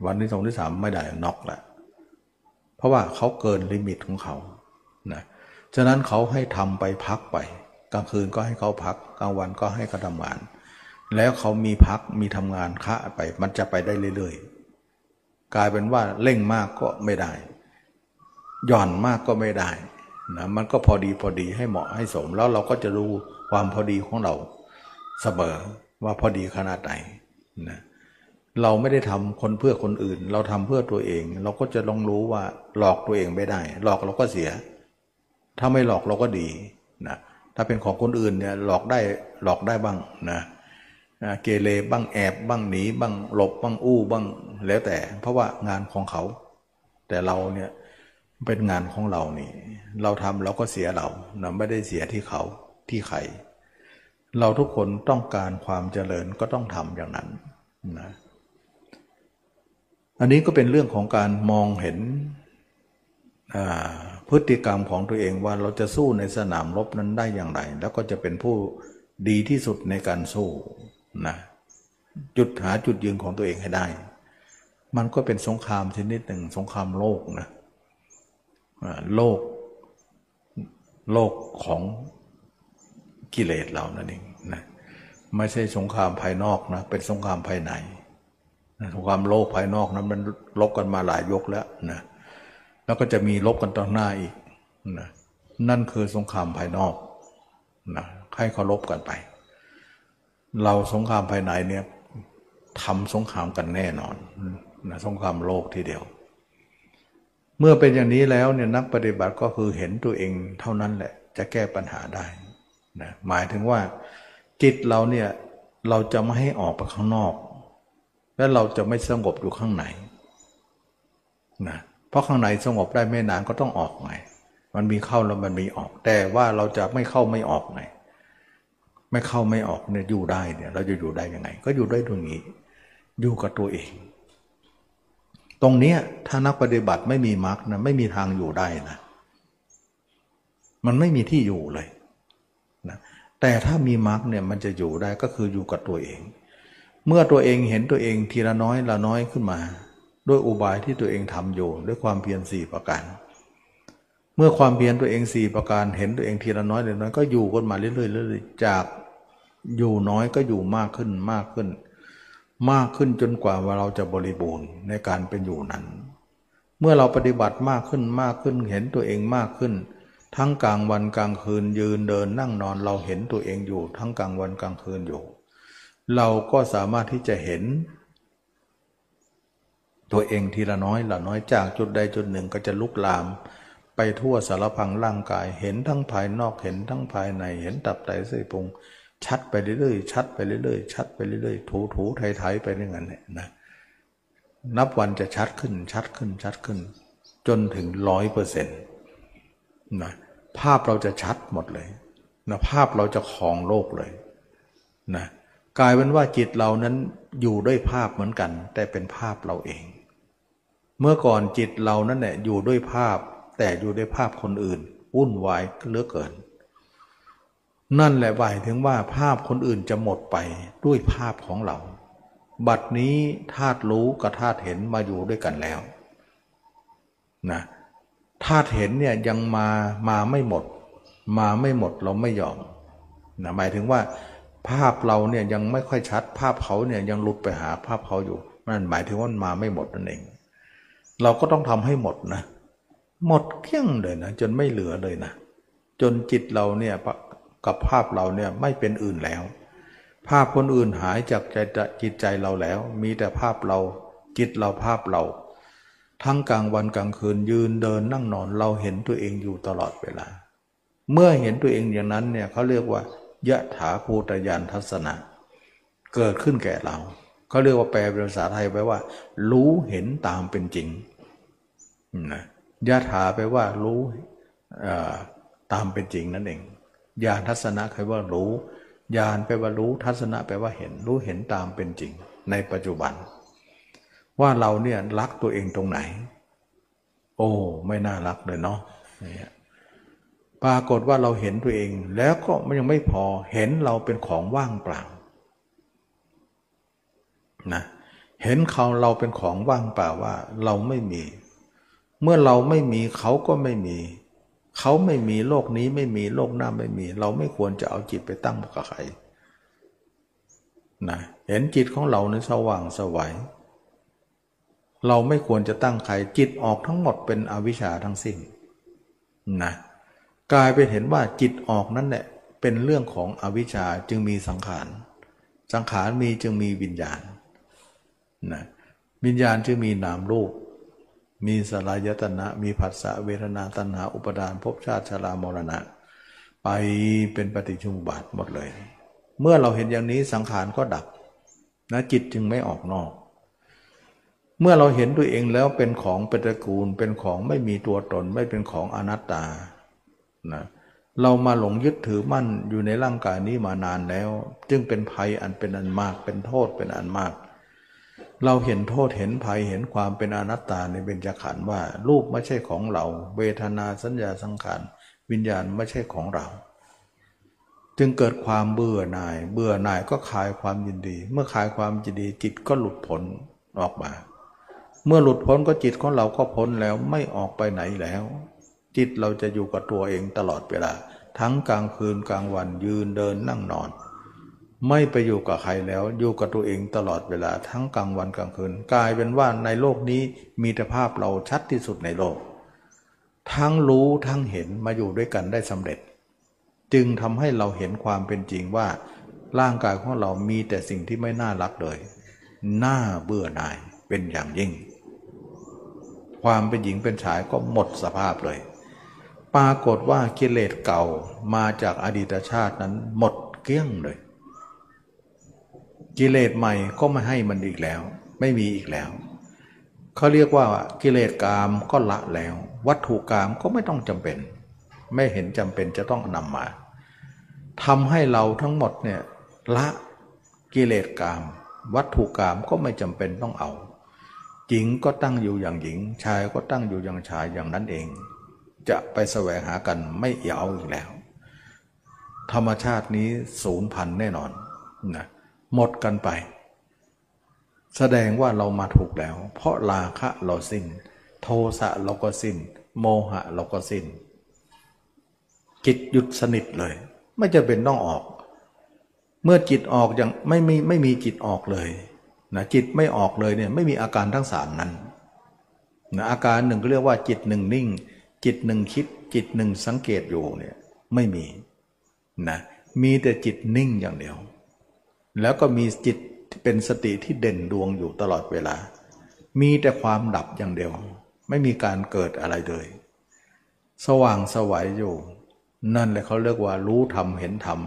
วันที่สองที่สามไม่ได้น็อกแล้วเพราะว่าเขาเกินลิมิตของเขานะฉะนั้นเขาให้ทำไปพักไป กลางคืนก็ให้เขาพัก กลางวันก็ให้เขาทำงาน แล้วเขามีพักมีทำงานคะไป มันจะไปได้เรื่อยๆ กลายเป็นว่าเร่งมากก็ไม่ได้ หย่อนมากก็ไม่ได้นะมันก็พอดีพอดีให้เหมาะให้สม แล้วเราก็จะรู้ความพอดีของเราเสมอว่าพอดีขนาดไหนนะ เราไม่ได้ทำคนเพื่อคนอื่น เราทำเพื่อตัวเอง เราก็จะลองรู้ว่าหลอกตัวเองไม่ได้ หลอกเราก็เสีย ถ้าไม่หลอกเราก็ดีนะถ้าเป็นของคนอื่นเนี่ยหลอกได้หลอกได้บ้างนะเกเรบ้างแอบบ้างหนีบ้างหลบบ้างอู้บ้างแล้วแต่ เพราะว่างานของเขา แต่เราเนี่ยเป็นงานของเรานี่ เราทำเราก็เสียเราเราไม่ได้เสียที่เขาที่ใคร เราทุกคนต้องการความเจริญก็ต้องทำอย่างนั้นนะ อันนี้ก็เป็นเรื่องของการมองเห็นพฤติกรรมของตัวเองว่าเราจะสู้ในสนามรบนั้นได้อย่างไร แล้วก็จะเป็นผู้ดีที่สุดในการสู้นะจุดหาจุดยืนของตัวเองให้ได้ มันก็เป็นสงครามชนิดหนึ่งสงครามโลกนะโลก โลกของกิเลสเรานั่นเองนะไม่ใช่สงครามภายนอกนะเป็นสงครามภายใน ครามโลกภายนอกนะมันลบกันมาหลายยกแล้วนะแล้วก็จะมีลบกันต่อหน้าอีกนะนั่นคือสงครามภายนอกนะให้เขาลบกันไป เราสงครามภายในเนี่ยทำสงครามกันแน่นอนนะสงครามโลกทีเดียว เมื่อเป็นอย่างนี้แล้วเนี่ยนักปฏิบัติก็คือเห็นตัวเองเท่านั้นแหละ จะแก้ปัญหาได้นะหมายถึงว่าจิตเราเนี่ยเราจะไม่ให้ออกไปข้างนอก และเราจะไม่สงบอยู่ข้างในนะเพราะข้างในสงบได้ไม่นานก็ต้องออกไง มันมีเข้าแล้วมันมีออก แต่ว่าเราจะไม่เข้าไม่ออกไง ไม่เข้าไม่ออกเนี่ยอยู่ได้เนี่ย เราจะอยู่ได้ยังไง ก็อยู่ได้ตรงนี้ อยู่กับตัวเอง ตรงนี้ถ้านักปฏิบัติไม่มีมรรคนะไม่มีทางอยู่ได้นะ มันไม่มีที่อยู่เลยนะแต่ถ้ามีมรรคเนี่ยมันจะอยู่ได้ก็คืออยู่กับตัวเอง เมื่อตัวเองเห็นตัวเองทีละน้อยละน้อยขึ้นมา ด้วยอุบายที่ตัวเองทำอยู่ด้วยความเพียรสี่ประการ เมื่อความเพียรตัวเองสี่ประการ เห็นตัวเองทีละน้อยเลยน้อยก็อยู่กันมาเรื่อยๆเรื่อยๆจากอยู่น้อยก็อยู่มากขึ้นมากขึ้น มากขึ้นจนกว่าเราจะบริบูรณ์ในการเป็นอยู่นั้น เมื่อเราปฏิบัติมากขึ้นมากขึ้น เห็นตัวเองมากขึ้น ทั้งกลางวันกลางคืนยืนเดินนั่งนอนเราเห็นตัวเองอยู่ ทั้งกลางวันกลางคืนอยู่ เราก็สามารถที่จะเห็น ตัวเองทีละน้อยละน้อยจากจุดใดจุดหนึ่งก็จะลุกลาม ไปทั่วสารพังร่างกาย เห็นทั้งภายนอกเห็นทั้งภายใน เห็นตับไตเส้นพุงชัดไปเรื่อยๆชัดไปเรื่อยๆชัดไปเรื่อยๆถูถูไถๆไปเรื่อยๆเนี่ยนะนับวันจะชัดขึ้นชัดขึ้นชัดขึ้น จนถึงร้อยเปอร์เซ็นต์นะภาพเราจะชัดหมดเลยนะภาพเราจะครองโลกเลยนะ กลายเป็นว่าจิตเรานั้นอยู่ด้วยภาพเหมือนกัน แต่เป็นภาพเราเอง เมื่อก่อนจิตเรานั้นเนี่ยอยู่ด้วยภาพ แต่อยู่ด้วยภาพคนอื่นวุ่นวายเหลือเกิน นั่นแหละหมายถึงว่าภาพคนอื่นจะหมดไปด้วยภาพของเรา บัดนี้ธาตุรู้กับธาตุเห็นมาอยู่ด้วยกันแล้วนะธาตุเห็นเนี่ยยังมามาไม่หมด มาไม่หมดเราไม่ยอมนะหมายถึงว่า ภาพเราเนี่ยยังไม่ค่อยชัด ภาพเขาเนี่ยยังหลุดไปหาภาพเขาอยู่นั่นหมายถึงว่ามาไม่หมดนั่นเอง เราก็ต้องทำให้หมดนะ หมดเกลี้ยงเลยนะ จนไม่เหลือเลยนะ จนจิตเราเนี่ยกับภาพเราเนี่ยไม่เป็นอื่นแล้ว ภาพคนอื่นหายจากใจจิตใจเราแล้ว มีแต่ภาพเรา จิตเราภาพเรา ทั้งกลางวันกลางคืนยืนเดินนั่งนอนเราเห็นตัวเองอยู่ตลอดเวลา เมื่อเห็นตัวเองอย่างนั้นเนี่ยเขาเรียกว่า ยะถาภูตยานทัศนะ เกิดขึ้นแก่เราเขาเรียกว่าแปลเป็นภาษาไทยไปว่า รู้เห็นตามเป็นจริงนะยะถาแปลว่ารู้ตามเป็นจริงนั่นเองญาณทัศนะคือว่ารู้ญาณแปลว่ารู้ทัศนะแปลว่าเห็น รู้เห็นตามเป็นจริง ในปัจจุบัน ว่าเราเนี่ยรักตัวเองตรงไหน โอ้ ไม่น่ารักเลยเนาะ ปรากฏว่าเราเห็นตัวเอง แล้วก็มันยังไม่พอเห็นเราเป็นของว่างเปล่านะเห็นเขาเราเป็นของว่างเปล่าว่าเราไม่มี เมื่อเราไม่มีเขาก็ไม่มี เขาไม่มีโลกนี้ไม่มีโลกหน้าไม่มี เราไม่ควรจะเอาจิตไปตั้งกับใครนะเห็นจิตของเราในสว่างสวัยเราไม่ควรจะตั้งใครจิตออกทั้งหมดเป็นอวิชชาทั้งสิ้นนะ กลายเป็นเห็นว่าจิตออกนั่นแหละเป็นเรื่องของอวิชชาจึงมีสังขาร สังขารมีจึงมีวิญญาณนะวิญญาณจึงมีนามรูป มีสลายตนะ มีผัสสะเวทนาตัณหาอุปดานภพชาติชรามรณะ ไปเป็นปฏิชุมบาทหมดเลย เมื่อเราเห็นอย่างนี้สังขารก็ดับนะจิตจึงไม่ออกนอกเเมื่อเราเห็นตัวเองแล้วเป็นของเป็นตระกูลเป็นของไม่มีตัวตนไม่เป็นของอนัตตา นะเรามาหลงยึดถือมั่นอยู่ในร่างกายนี้มานานแล้ว จึงเป็นภัยอันเป็นอันมากเป็นโทษเป็นอันมาก เราเห็นโทษเห็นภัยเห็นความเป็นอนัตตาในเบญจขันธ์ว่า รูปไม่ใช่ของเรา เวทนาสัญญาสังขารวิญญาณไม่ใช่ของเรา จึงเกิดความเบื่อหน่าย เบื่อหน่ายก็คลายความยินดี เมื่อคลายความยินดีจิตก็หลุดพ้นออกมา เมื่อหลุดพ้นก็จิตของเราก็พ้นแล้วไม่ออกไปไหนแล้ว จิตเราจะอยู่กับตัวเองตลอดเวลา ทั้งกลางคืนกลางวันยืนเดินนั่งนอน ไม่ไปอยู่กับใครแล้วอยู่กับตัวเองตลอดเวลา ทั้งกลางวันกลางคืน กลายเป็นว่าในโลกนี้มีแต่ภาพเราชัดที่สุดในโลก ทั้งรู้ทั้งเห็นมาอยู่ด้วยกันได้สำเร็จ จึงทำให้เราเห็นความเป็นจริงว่า ร่างกายของเรามีแต่สิ่งที่ไม่น่ารักเลยน่าเบื่อหน่ายเป็นอย่างยิ่ง ความเป็นหญิงเป็นชายก็หมดสภาพเลย ปรากฏว่ากิเลสเก่ามาจากอดีตชาตินั้นหมดเกลี้ยงเลย กิเลสใหม่ก็ไม่ให้มันอีกแล้ว ไม่มีอีกแล้วเขาเรียกว่ากิเลสกามก็ละแล้ว วัตถุกามก็ไม่ต้องจำเป็น ไม่เห็นจำเป็นจะต้องนำมาทำให้เราทั้งหมดเนี่ยละกิเลสกาม วัตถุกามก็ไม่จำเป็นต้องเอาหญิงก็ตั้งอยู่อย่างหญิง ชายก็ตั้งอยู่อย่างชายอย่างนั้นเอง จะไปแสวงหากันไม่เอาอีกแล้ว ธรรมชาตินี้ศูนย์พันแน่นอนนะหมดกันไป แสดงว่าเรามาถูกแล้ว เพราะราคะเราสิ้น โทสะเราก็สิ้น โมหะเราก็สิ้น จิตหยุดสนิทเลย ไม่จะเป็นต้องออก เมื่อจิตออกอย่างไม่มีไม่มีจิตออกเลยนะจิตไม่ออกเลยเนี่ยไม่มีอาการทั้งสามนั้นนะอาการหนึ่งก็เรียกว่าจิตหนึ่งนิ่ง จิตหนึ่งคิดจิตหนึ่งสังเกตอยู่เนี่ยไม่มีนะมีแต่จิตนิ่งอย่างเดียว แล้วก็มีจิตเป็นสติที่เด่นดวงอยู่ตลอดเวลา มีแต่ความดับอย่างเดียว ไม่มีการเกิดอะไรเลย สว่างสวัยอยู่ นั่นแหละเขาเรียกว่ารู้ธรรมเห็นธรรม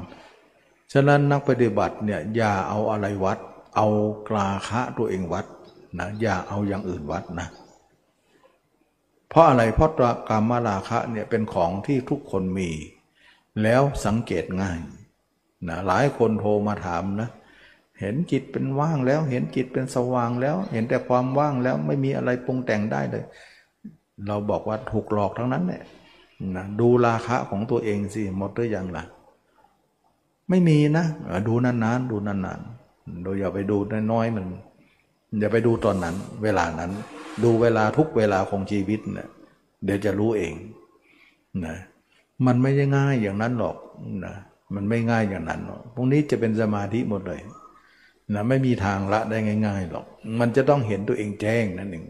ฉะนั้นนักปฏิบัติเนี่ยอย่าเอาอะไรวัด เอากลาคะตัวเองวัดนะอย่าเอาอย่างอื่นวัดนะ เพราะอะไรเพราะกามราคะเนี่ยเป็นของที่ทุกคนมี แล้วสังเกตง่ายนะหลายคนโทรมาถามนะ เห็นจิตเป็นว่างแล้ว เห็นจิตเป็นสว่างแล้ว เห็นแต่ความว่างแล้วไม่มีอะไรปรุงแต่งได้เลย เราบอกว่าถูกหลอกทั้งนั้นเนี่ยนะดูราคะของตัวเองสิหมดหรือยังล่ะ ไม่มีนะดูนานๆดูนานๆโดยอย่าไปดูน้อยๆมันอย่าไปดูตอนนั้น เวลานั้น ดูเวลาทุกเวลาของชีวิตเนะี่ยเดี๋ยวจะรู้เองนะมันไม่ได้ง่ายอย่างนั้นหรอกนะมันไม่ง่ายอย่างนั้นหรอกพวกนี้จะเป็นสมาธิหมดเลยนะไม่มีทางละได้ง่าย ๆหรอก มันจะต้องเห็นตัวเองแจ้งนั่นเอง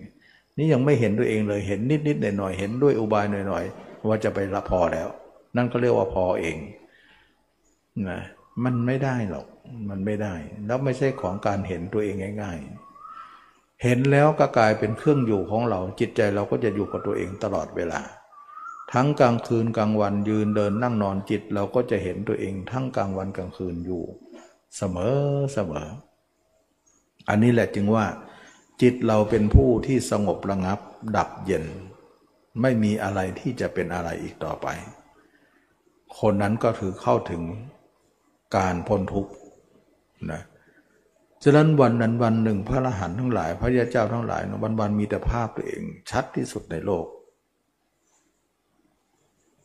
นี่ยังไม่เห็นตัวเองเลยเห็นนิดๆหน่อยๆเห็นด้วยอุบายหน่อยๆว่าจะไปละพอแล้ว นั่นก็เรียกว่าพอเองนะมันไม่ได้หรอก มันไม่ได้ แล้วไม่ใช่ของการเห็นตัวเองง่าย ๆ เห็นแล้วก็กลายเป็นเครื่องอยู่ของเราจิตใจเราก็จะอยู่กับตัวเองตลอดเวลา ทั้งกลางคืนกลางวันยืนเดินนั่งนอนจิตเราก็จะเห็นตัวเองทั้งกลางวันกลางคืนอยู่ เสมอเสมอ อันนี้แหละจึงว่า จิตเราเป็นผู้ที่สงบระงับ ดับเย็น ไม่มีอะไรที่จะเป็นอะไรอีกต่อไป คนนั้นก็ถือเข้าถึงการพ้นทุกข์นะ ฉะนั้นวันนั้นวันหนึ่งพระอรหันต์ทั้งหลาย พระยาเจ้าทั้งหลายวันวันมีแต่ภาพตัวเองชัดที่สุดในโลก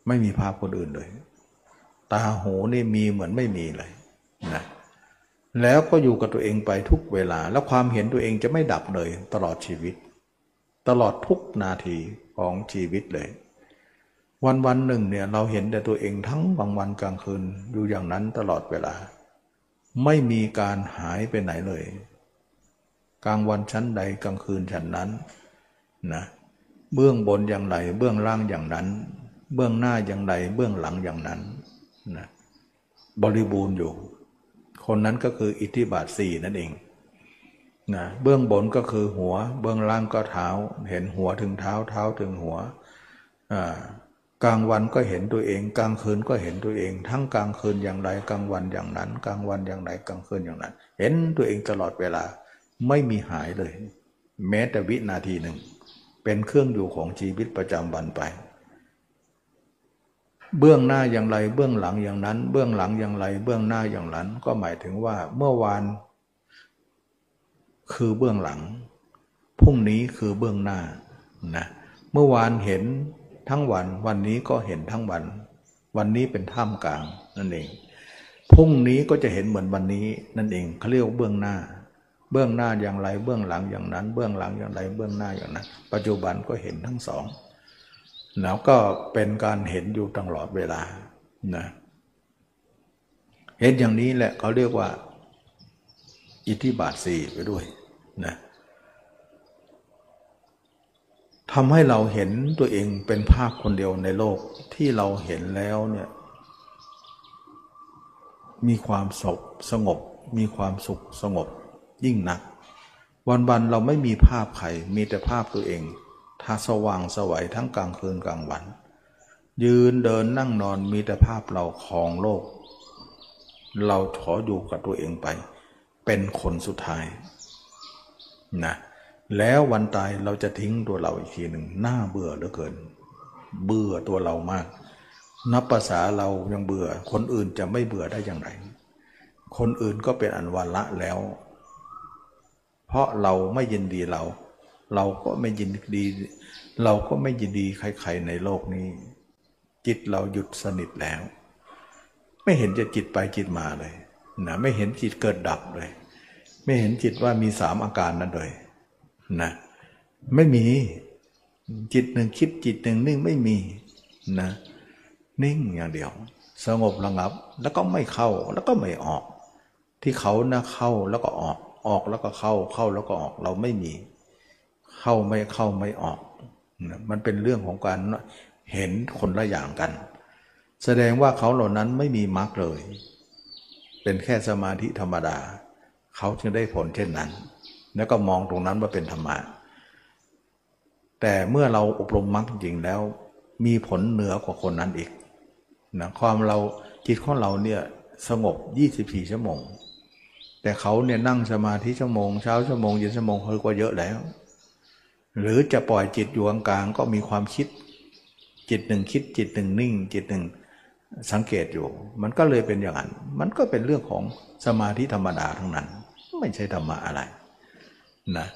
ไม่มีภาพคนอื่นเลย ตาหูนี่มีเหมือนไม่มีเลยนะแล้วก็อยู่กับตัวเองไปทุกเวลา แล้วความเห็นตัวเองจะไม่ดับเลย ตลอดชีวิต ตลอดทุกนาทีของชีวิตเลย วันวันหนึ่งเนี่ยเราเห็นแต่ตัวเองทั้งบางวันกลางคืนอยู่อย่างนั้นตลอดเวลา ไม่มีการหายไปไหนเลย กลางวันชั้นใดกลางคืนชั้นนั้นนะเบื้องบนอย่างไร เบื้องล่างอย่างนั้น เบื้องหน้าอย่างไร เบื้องหลังอย่างนั้นนะบริบูรณ์อยู่ คนนั้นก็คืออิทธิบาทสี่นั่นเองนะเบื้องบนก็คือหัว เบื้องล่างก็เท้า เห็นหัวถึงเท้าเท้าถึงหัวอ่า กลางวันก็เห็นตัวเอง กลางคืนก็เห็นตัวเอง ทั้งกลางคืนอย่างไรกลางวันอย่างนั้น กลางวันอย่างไรกลางคืนอย่างนั้น เห็นตัวเองตลอดเวลา ไม่มีหายเลย แม้แต่วินาทีหนึ่ง เป็นเครื่องอยู่ของชีวิตประจำวันไป เบื้องหน้าอย่างไร เบื้องหลังอย่างนั้น เบื้องหลังอย่างไร เบื้องหน้าอย่างนั้น ก็หมายถึงว่าเมื่อวาน คือเบื้องหลังพรุ่งนี้คือเบื้องหน้านะเมื่อวานเห็น ทั้งวัน วันนี้ก็เห็นทั้งวัน วันนี้เป็นท่ามกลางนั่นเองพรุ่งนี้ก็จะเห็นเหมือนวันนี้นั่นเองเขาเรียกเบื้องหน้า เบื้องหน้าอย่างไร เบื้องหลังอย่างนั้น เบื้องหลังอย่างไร เบื้องหน้าอย่างนั้น ปัจจุบันก็เห็นทั้งสองแล้วก็เป็นการเห็นอยู่ตลอดเวลานะเห็นอย่างนี้แหละเขาเรียกว่า อิทธิบาทสี่ไปด้วยนะ ทำให้เราเห็นตัวเองเป็นภาคคนเดียวในโลกที่เราเห็นแล้วเนี่ยมีความสงบสงบ มีความสุขสงบยิ่งนัก วันๆเราไม่มีภาพใครมีแต่ภาพตัวเองท้าสว่างสวัยทั้งกลางคืนกลางวัน ยืนเดินนั่งนอนมีแต่ภาพเราของโลก เราขออยู่กับตัวเองไป เป็นคนสุดท้ายนะ แล้ววันตายเราจะทิ้งตัวเราอีกทีหนึ่งน่าเบื่อเหลือเกิน เบื่อตัวเรามาก นับภาษาเรายังเบื่อ คนอื่นจะไม่เบื่อได้อย่างไร คนอื่นก็เป็นอันวันละแล้ว เพราะเราไม่ยินดีเรา เราก็ไม่ยินดี เราก็ไม่ยินดีใครๆในโลกนี้ จิตเราหยุดสนิทแล้ว ไม่เห็นจะจิตไปจิตมาเลยนะไม่เห็นจิตเกิดดับเลย ไม่เห็นจิตว่ามีสามอาการนั้นเลย นะไม่มี จิตหนึ่งคิดจิตหนึ่งนิ่งไม่มีนะนิ่งอย่างเดียว สงบระงับแล้วก็ไม่เข้าแล้วก็ไม่ออก ที่เขานะเข้าแล้วก็ออกออกแล้วก็เข้าเข้าแล้วก็ออกเราไม่มี เข้าไม่เข้าไม่ออกนะมันเป็นเรื่องของการเห็นคนละอย่างกัน แสดงว่าเขาเหล่านั้นไม่มีมรรคเลย เป็นแค่สมาธิธรรมดา เขาจึงได้ผลเช่นนั้น แล้วก็มองตรงนั้นว่าเป็นธรรมะแต่เมื่อเราอบรมมรรคจริงแล้ว มีผลเหนือกว่าคนนั้นอีกนะความเราจิตของเราเนี่ยสงบ 24 ชั่วโมง แต่เขาเนี่ยนั่งสมาธิชั่วโมงเช้าชั่วโมงเย็นชั่วโมงเขาก็เยอะแล้ว หรือจะปล่อยจิตอยู่กลางก็มีความคิด จิตหนึ่งคิดจิตหนึ่งนิ่ง จิตหนึ่งสังเกตอยู่ มันก็เลยเป็นอย่างนั้น มันก็เป็นเรื่องของสมาธิธรรมดาทั้งนั้น ไม่ใช่ธรรมะอะไร นะ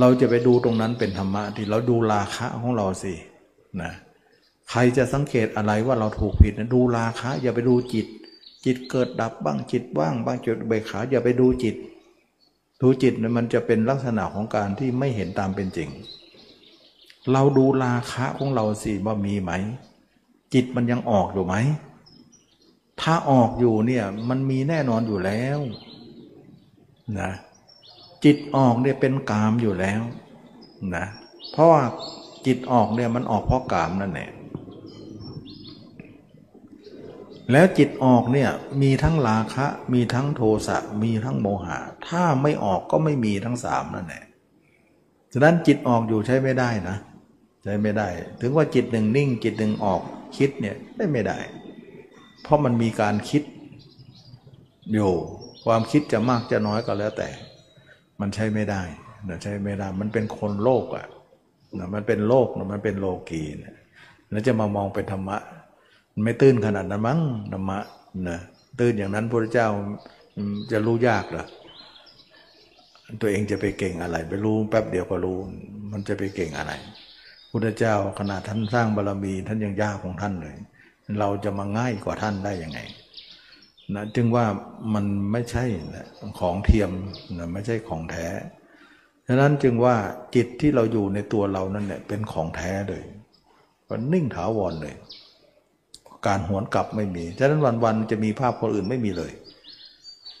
เราจะไปดูตรงนั้นเป็นธรรมะที่เราดูราคะของเราสินะใครจะสังเกตอะไรว่าเราถูกผิดนะดูราคะ อย่าไปดูจิต จิตเกิดดับบ้างจิตว่างบ้างจุดเบขาอย่าไปดูจิต ดูจิตมันจะเป็นลักษณะของการที่ไม่เห็นตามเป็นจริง เราดูราคะของเราสิว่ามีไหม จิตมันยังออกอยู่ไหม ถ้าออกอยู่เนี่ยมันมีแน่นอนอยู่แล้วนะ จิตออกเนี่ยเป็นกามอยู่แล้วนะเพราะว่าจิตออกเนี่ยมันออกเพราะกามนั่นแหละแล้วจิตออกเนี่ยมีทั้งราคะ มีทั้งโทสะมีทั้งโมหะ ถ้าไม่ออกก็ไม่มีทั้งสามนั่นแหละฉะนั้นจิตออกอยู่ใช้ไม่ได้นะใช้ไม่ได้ ถึงว่าจิตหนึ่งนิ่ง จิตหนึ่งออกคิดเนี่ยได้ไม่ได้ เพราะมันมีการคิดอยู่ความคิดจะมากจะน้อยก็แล้วแต่ มันใช้ไม่ได้นะใช้ไม่ได้ มันเป็นคนโลกอะ่ะนะมันเป็นโลกนะมันเป็นโลกีนะแล้วจะมามองเป็นธรรมะ มันไม่ตื้นขนาดนั้นมั้งธรรมะนะตื้นอย่างนั้นพระเจ้าจะรู้ยากหรอตัวเองจะไปเก่งอะไร ไปรู้แป๊บเดียวก็รู้ มันจะไปเก่งอะไรพุทธเจ้าขนาดท่านสร้างบารรมีท่านยังยากของท่านเลย เราจะมาง่ายกว่าท่านได้ยังไง นะจึงว่ามันไม่ใช่นะของเทียมนะไม่ใช่ของแท้ฉะนั้นจึงว่าจิตที่เราอยู่ในตัวเรานั่นแหละเป็นของแท้เลยมันนิ่งถาวรเลย การหวนกลับไม่มี ฉะนั้นวันๆจะมีภาพคนอื่นไม่มีเลย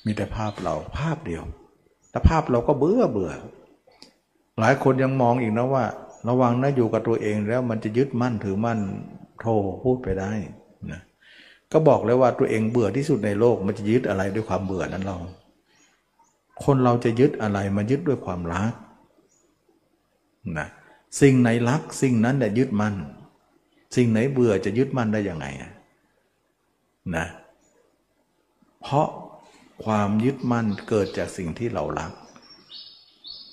มีแต่ภาพเราภาพเดียวแต่ภาพเราก็เบื่อเบื่อ หลายคนยังมองอีกนะว่า ระวังนะอยู่กับตัวเองแล้วมันจะยึดมั่นถือมั่นโทพูดไปได้นะ ก็บอกเลยว่าตัวเองเบื่อที่สุดในโลก มันจะยึดอะไรด้วยความเบื่อนั้นเรา คนเราจะยึดอะไรมันยึดด้วยความรักนะสิ่งไหนรัก สิ่งนั้นแหละยึดมั่นสิ่งไหนเบื่อจะยึดมั่นได้ยังไงนะเพราะความยึดมั่นเกิดจากสิ่งที่เรารัก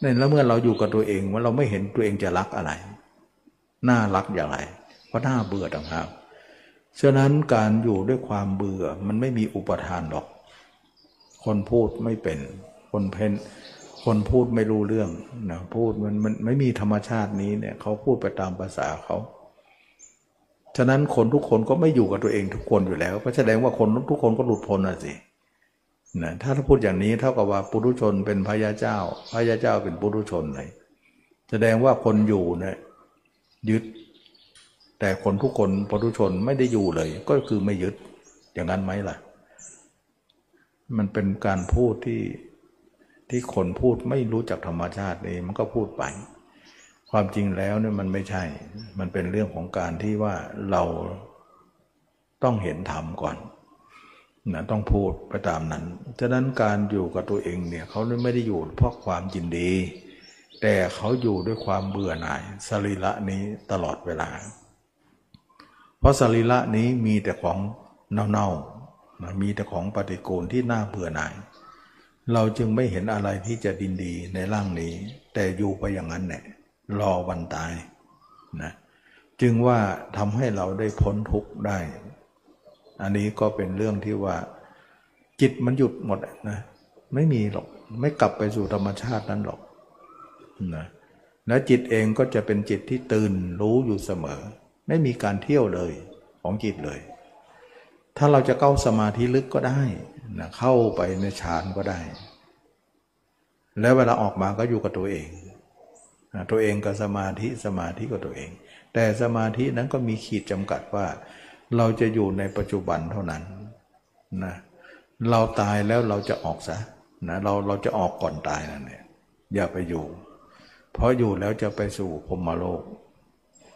นี่ยแล้วเมื่อเราอยู่กับตัวเองว่าเราไม่เห็นตัวเองจะรักอะไร น่ารักอย่างไร เพราะน่าเบื่อต่างหาก ฉะนั้นการอยู่ด้วยความเบื่อมันไม่มีอุปทานหรอก คนพูดไม่เป็น คนเพนคนพูดไม่รู้เรื่องนะพูดมันมันไม่มีธรรมชาตินี้เนี่ยเขาพูดไปตามภาษาเขาฉะนั้นคนทุกคนก็ไม่อยู่กับตัวเองทุกคนอยู่แล้วก็แสดงว่าคนทุกคนก็หลุดพ้นนะสินะถ้าถ้าพูดอย่างนี้เท่ากับว่าปุถุชนเป็นพญาเจ้าพญาเจ้าเป็นปุถุชนเลยแสดงว่าคนอยู่เนี่ยยึด แต่คนทุกคนปุถุชนไม่ได้อยู่เลย ก็คือไม่ยึดอย่างนั้นไหมล่ะ มันเป็นการพูดที่ที่คนพูดไม่รู้จักธรรมชาติเองมันก็พูดไป ความจริงแล้วเนี่ยมันไม่ใช่ มันเป็นเรื่องของการที่ว่าเราต้องเห็นธรรมก่อนนะต้องพูดไปตามนั้น ฉะนั้นการอยู่กับตัวเองเนี่ยเขาไม่ได้อยู่เพราะความยินดี แต่เขาอยู่ด้วยความเบื่อหน่ายสรีระนี้ตลอดเวลา เพราะสรีระนี้มีแต่ของเน่าๆมีแต่ของปฏิกูลที่น่าเบื่อหน่าย เราจึงไม่เห็นอะไรที่จะดินดีในร่างนี้ แต่อยู่ไปอย่างนั้นแหละรอวันตายนะจึงว่าทำให้เราได้พ้นทุกข์ได้ อันนี้ก็เป็นเรื่องที่ว่า จิตมันหยุดหมดนะไม่มีหรอกไม่กลับไปสู่ธรรมชาตินั้นหรอกนะและจิตเองก็จะเป็นจิตที่ตื่นรู้อยู่เสมอ ไม่มีการเที่ยวเลยของจิตเลย ถ้าเราจะเข้าสมาธิลึกก็ได้นะเข้าไปในฌานก็ได้ แล้วเวลาออกมาก็อยู่กับตัวเองตัวเองกับสมาธิสมาธิกับตัวเอง แต่สมาธินั้นก็มีขีดจำกัดว่า เราจะอยู่ในปัจจุบันเท่านั้นนะเราตายแล้วเราจะออกซะนะเราเราจะออกก่อนตายนั่นเนี่ยอย่าไปอยู่ เพราะอยู่แล้วจะไปสู่พรมโลก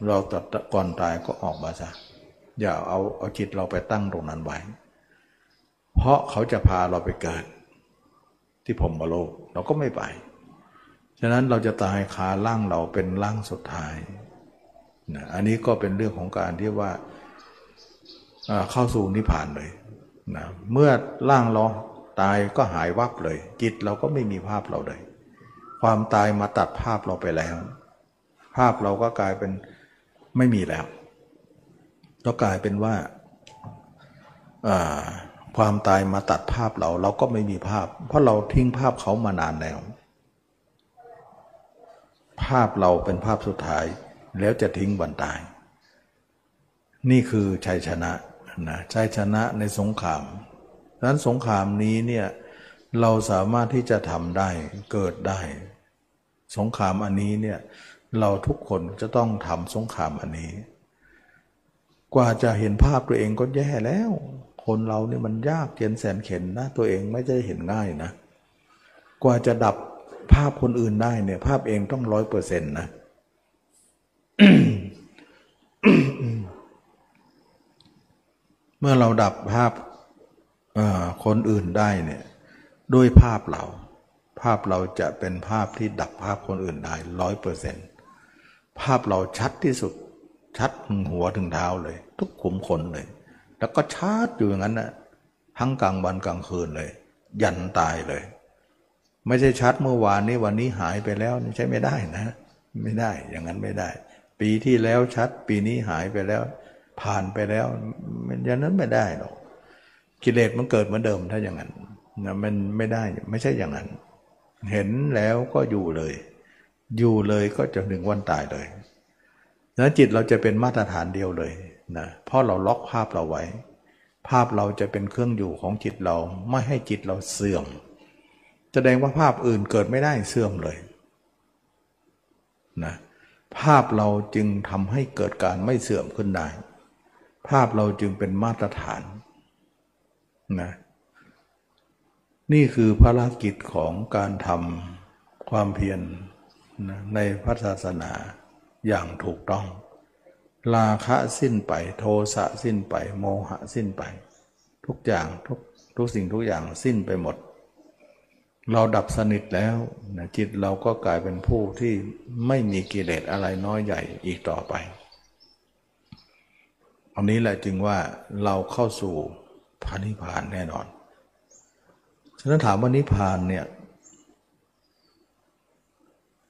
เราตัดก่อนตายก็ออกมาซะอย่าเอาเอาจิตเราไปตั้งตรงนั้นไว้ เพราะเขาจะพาเราไปเกิด ที่พรมโลกเราก็ไม่ไป ฉะนั้นเราจะตายคาร่างเราเป็นร่างสุดท้ายนะอันนี้ก็เป็นเรื่องของการที่ว่าเข้าสู่นิพพานเลยนะเมื่อร่างเราตายก็หายวับเลย จิตเราก็ไม่มีภาพเราเลย ความตายมาตัดภาพเราไปแล้ว ภาพเราก็กลายเป็น ไม่มีแล้ว ก็กลายเป็นว่าความตายมาตัดภาพเรา เราก็ไม่มีภาพ เพราะเราทิ้งภาพเขามานานแล้ว ภาพเราเป็นภาพสุดท้าย แล้วจะทิ้งวันตาย นี่คือชัยชนะนะชัยชนะในสงครามดังนั้นสงครามนี้เนี่ยเราสามารถที่จะทำได้เกิดได้ สงครามอันนี้เนี่ย เราทุกคนจะต้องทำสงครามอันนี้ กว่าจะเห็นภาพตัวเองก็แย่แล้ว คนเราเนี่ยมันยากเย็นแสนเข็นนะ ตัวเองไม่ได้เห็นง่ายนะ กว่าจะดับภาพคนอื่นได้เนี่ย ภาพเองต้องร้อยเปอร์เซ็นต์นะเมื่อเราดับภาพคนอื่นได้เนี่ยด้วยภาพเรา ภาพเราจะเป็นภาพที่ดับภาพคนอื่นได้ร้อยเปอร์เซ็นต์ ภาพเราชัดที่สุด ชัดถึงหัวถึงเท้าเลย ทุกขุมขนเลย แล้วก็ชัดอยู่อย่างนั้นนะทั้งกลางวันกลางคืนเลย ยันตายเลย ไม่ใช่ชัดเมื่อวานนี้วันนี้หายไปแล้วใช่ไม่ได้นะ ไม่ได้อย่างนั้นไม่ได้ ปีที่แล้วชัด ปีนี้หายไปแล้ว ผ่านไปแล้วมันอย่างนั้นไม่ได้หรอกกิเลสมันเกิดเหมือนเดิมถ้าอย่างนั้นนะมันไม่ได้ไม่ใช่อย่างนั้น เห็นแล้วก็อยู่เลย อยู่เลยก็จะถึงวันตายเลยนั้นจิตเราจะเป็นมาตรฐานเดียวเลยนะเพราะเราล็อกภาพเราไว้ ภาพเราจะเป็นเครื่องอยู่ของจิตเราไม่ให้จิตเราเสื่อม แสดงว่าภาพอื่นเกิดไม่ได้เสื่อมเลยนะภาพเราจึงทำให้เกิดการไม่เสื่อมขึ้นได้ ภาพเราจึงเป็นมาตรฐานนะนี่คือภารกิจของการทำความเพียร ในพระศาสนาอย่างถูกต้องลาคะสิ้นไปโทสะสิ้นไปโมหะสิ้นไป ทุกอย่างทุกทุกสิ่งทุกอย่างสิ้นไปหมด เราดับสนิทแล้วนะจิตเราก็กลายเป็นผู้ที่ไม่มีกิเลสอะไรน้อยใหญ่อีกต่อไปอันนี้แหละจึงว่าเราเข้าสู่พระนิพพานแน่นอน ฉะนั้นถามว่านิพพานเนี่ย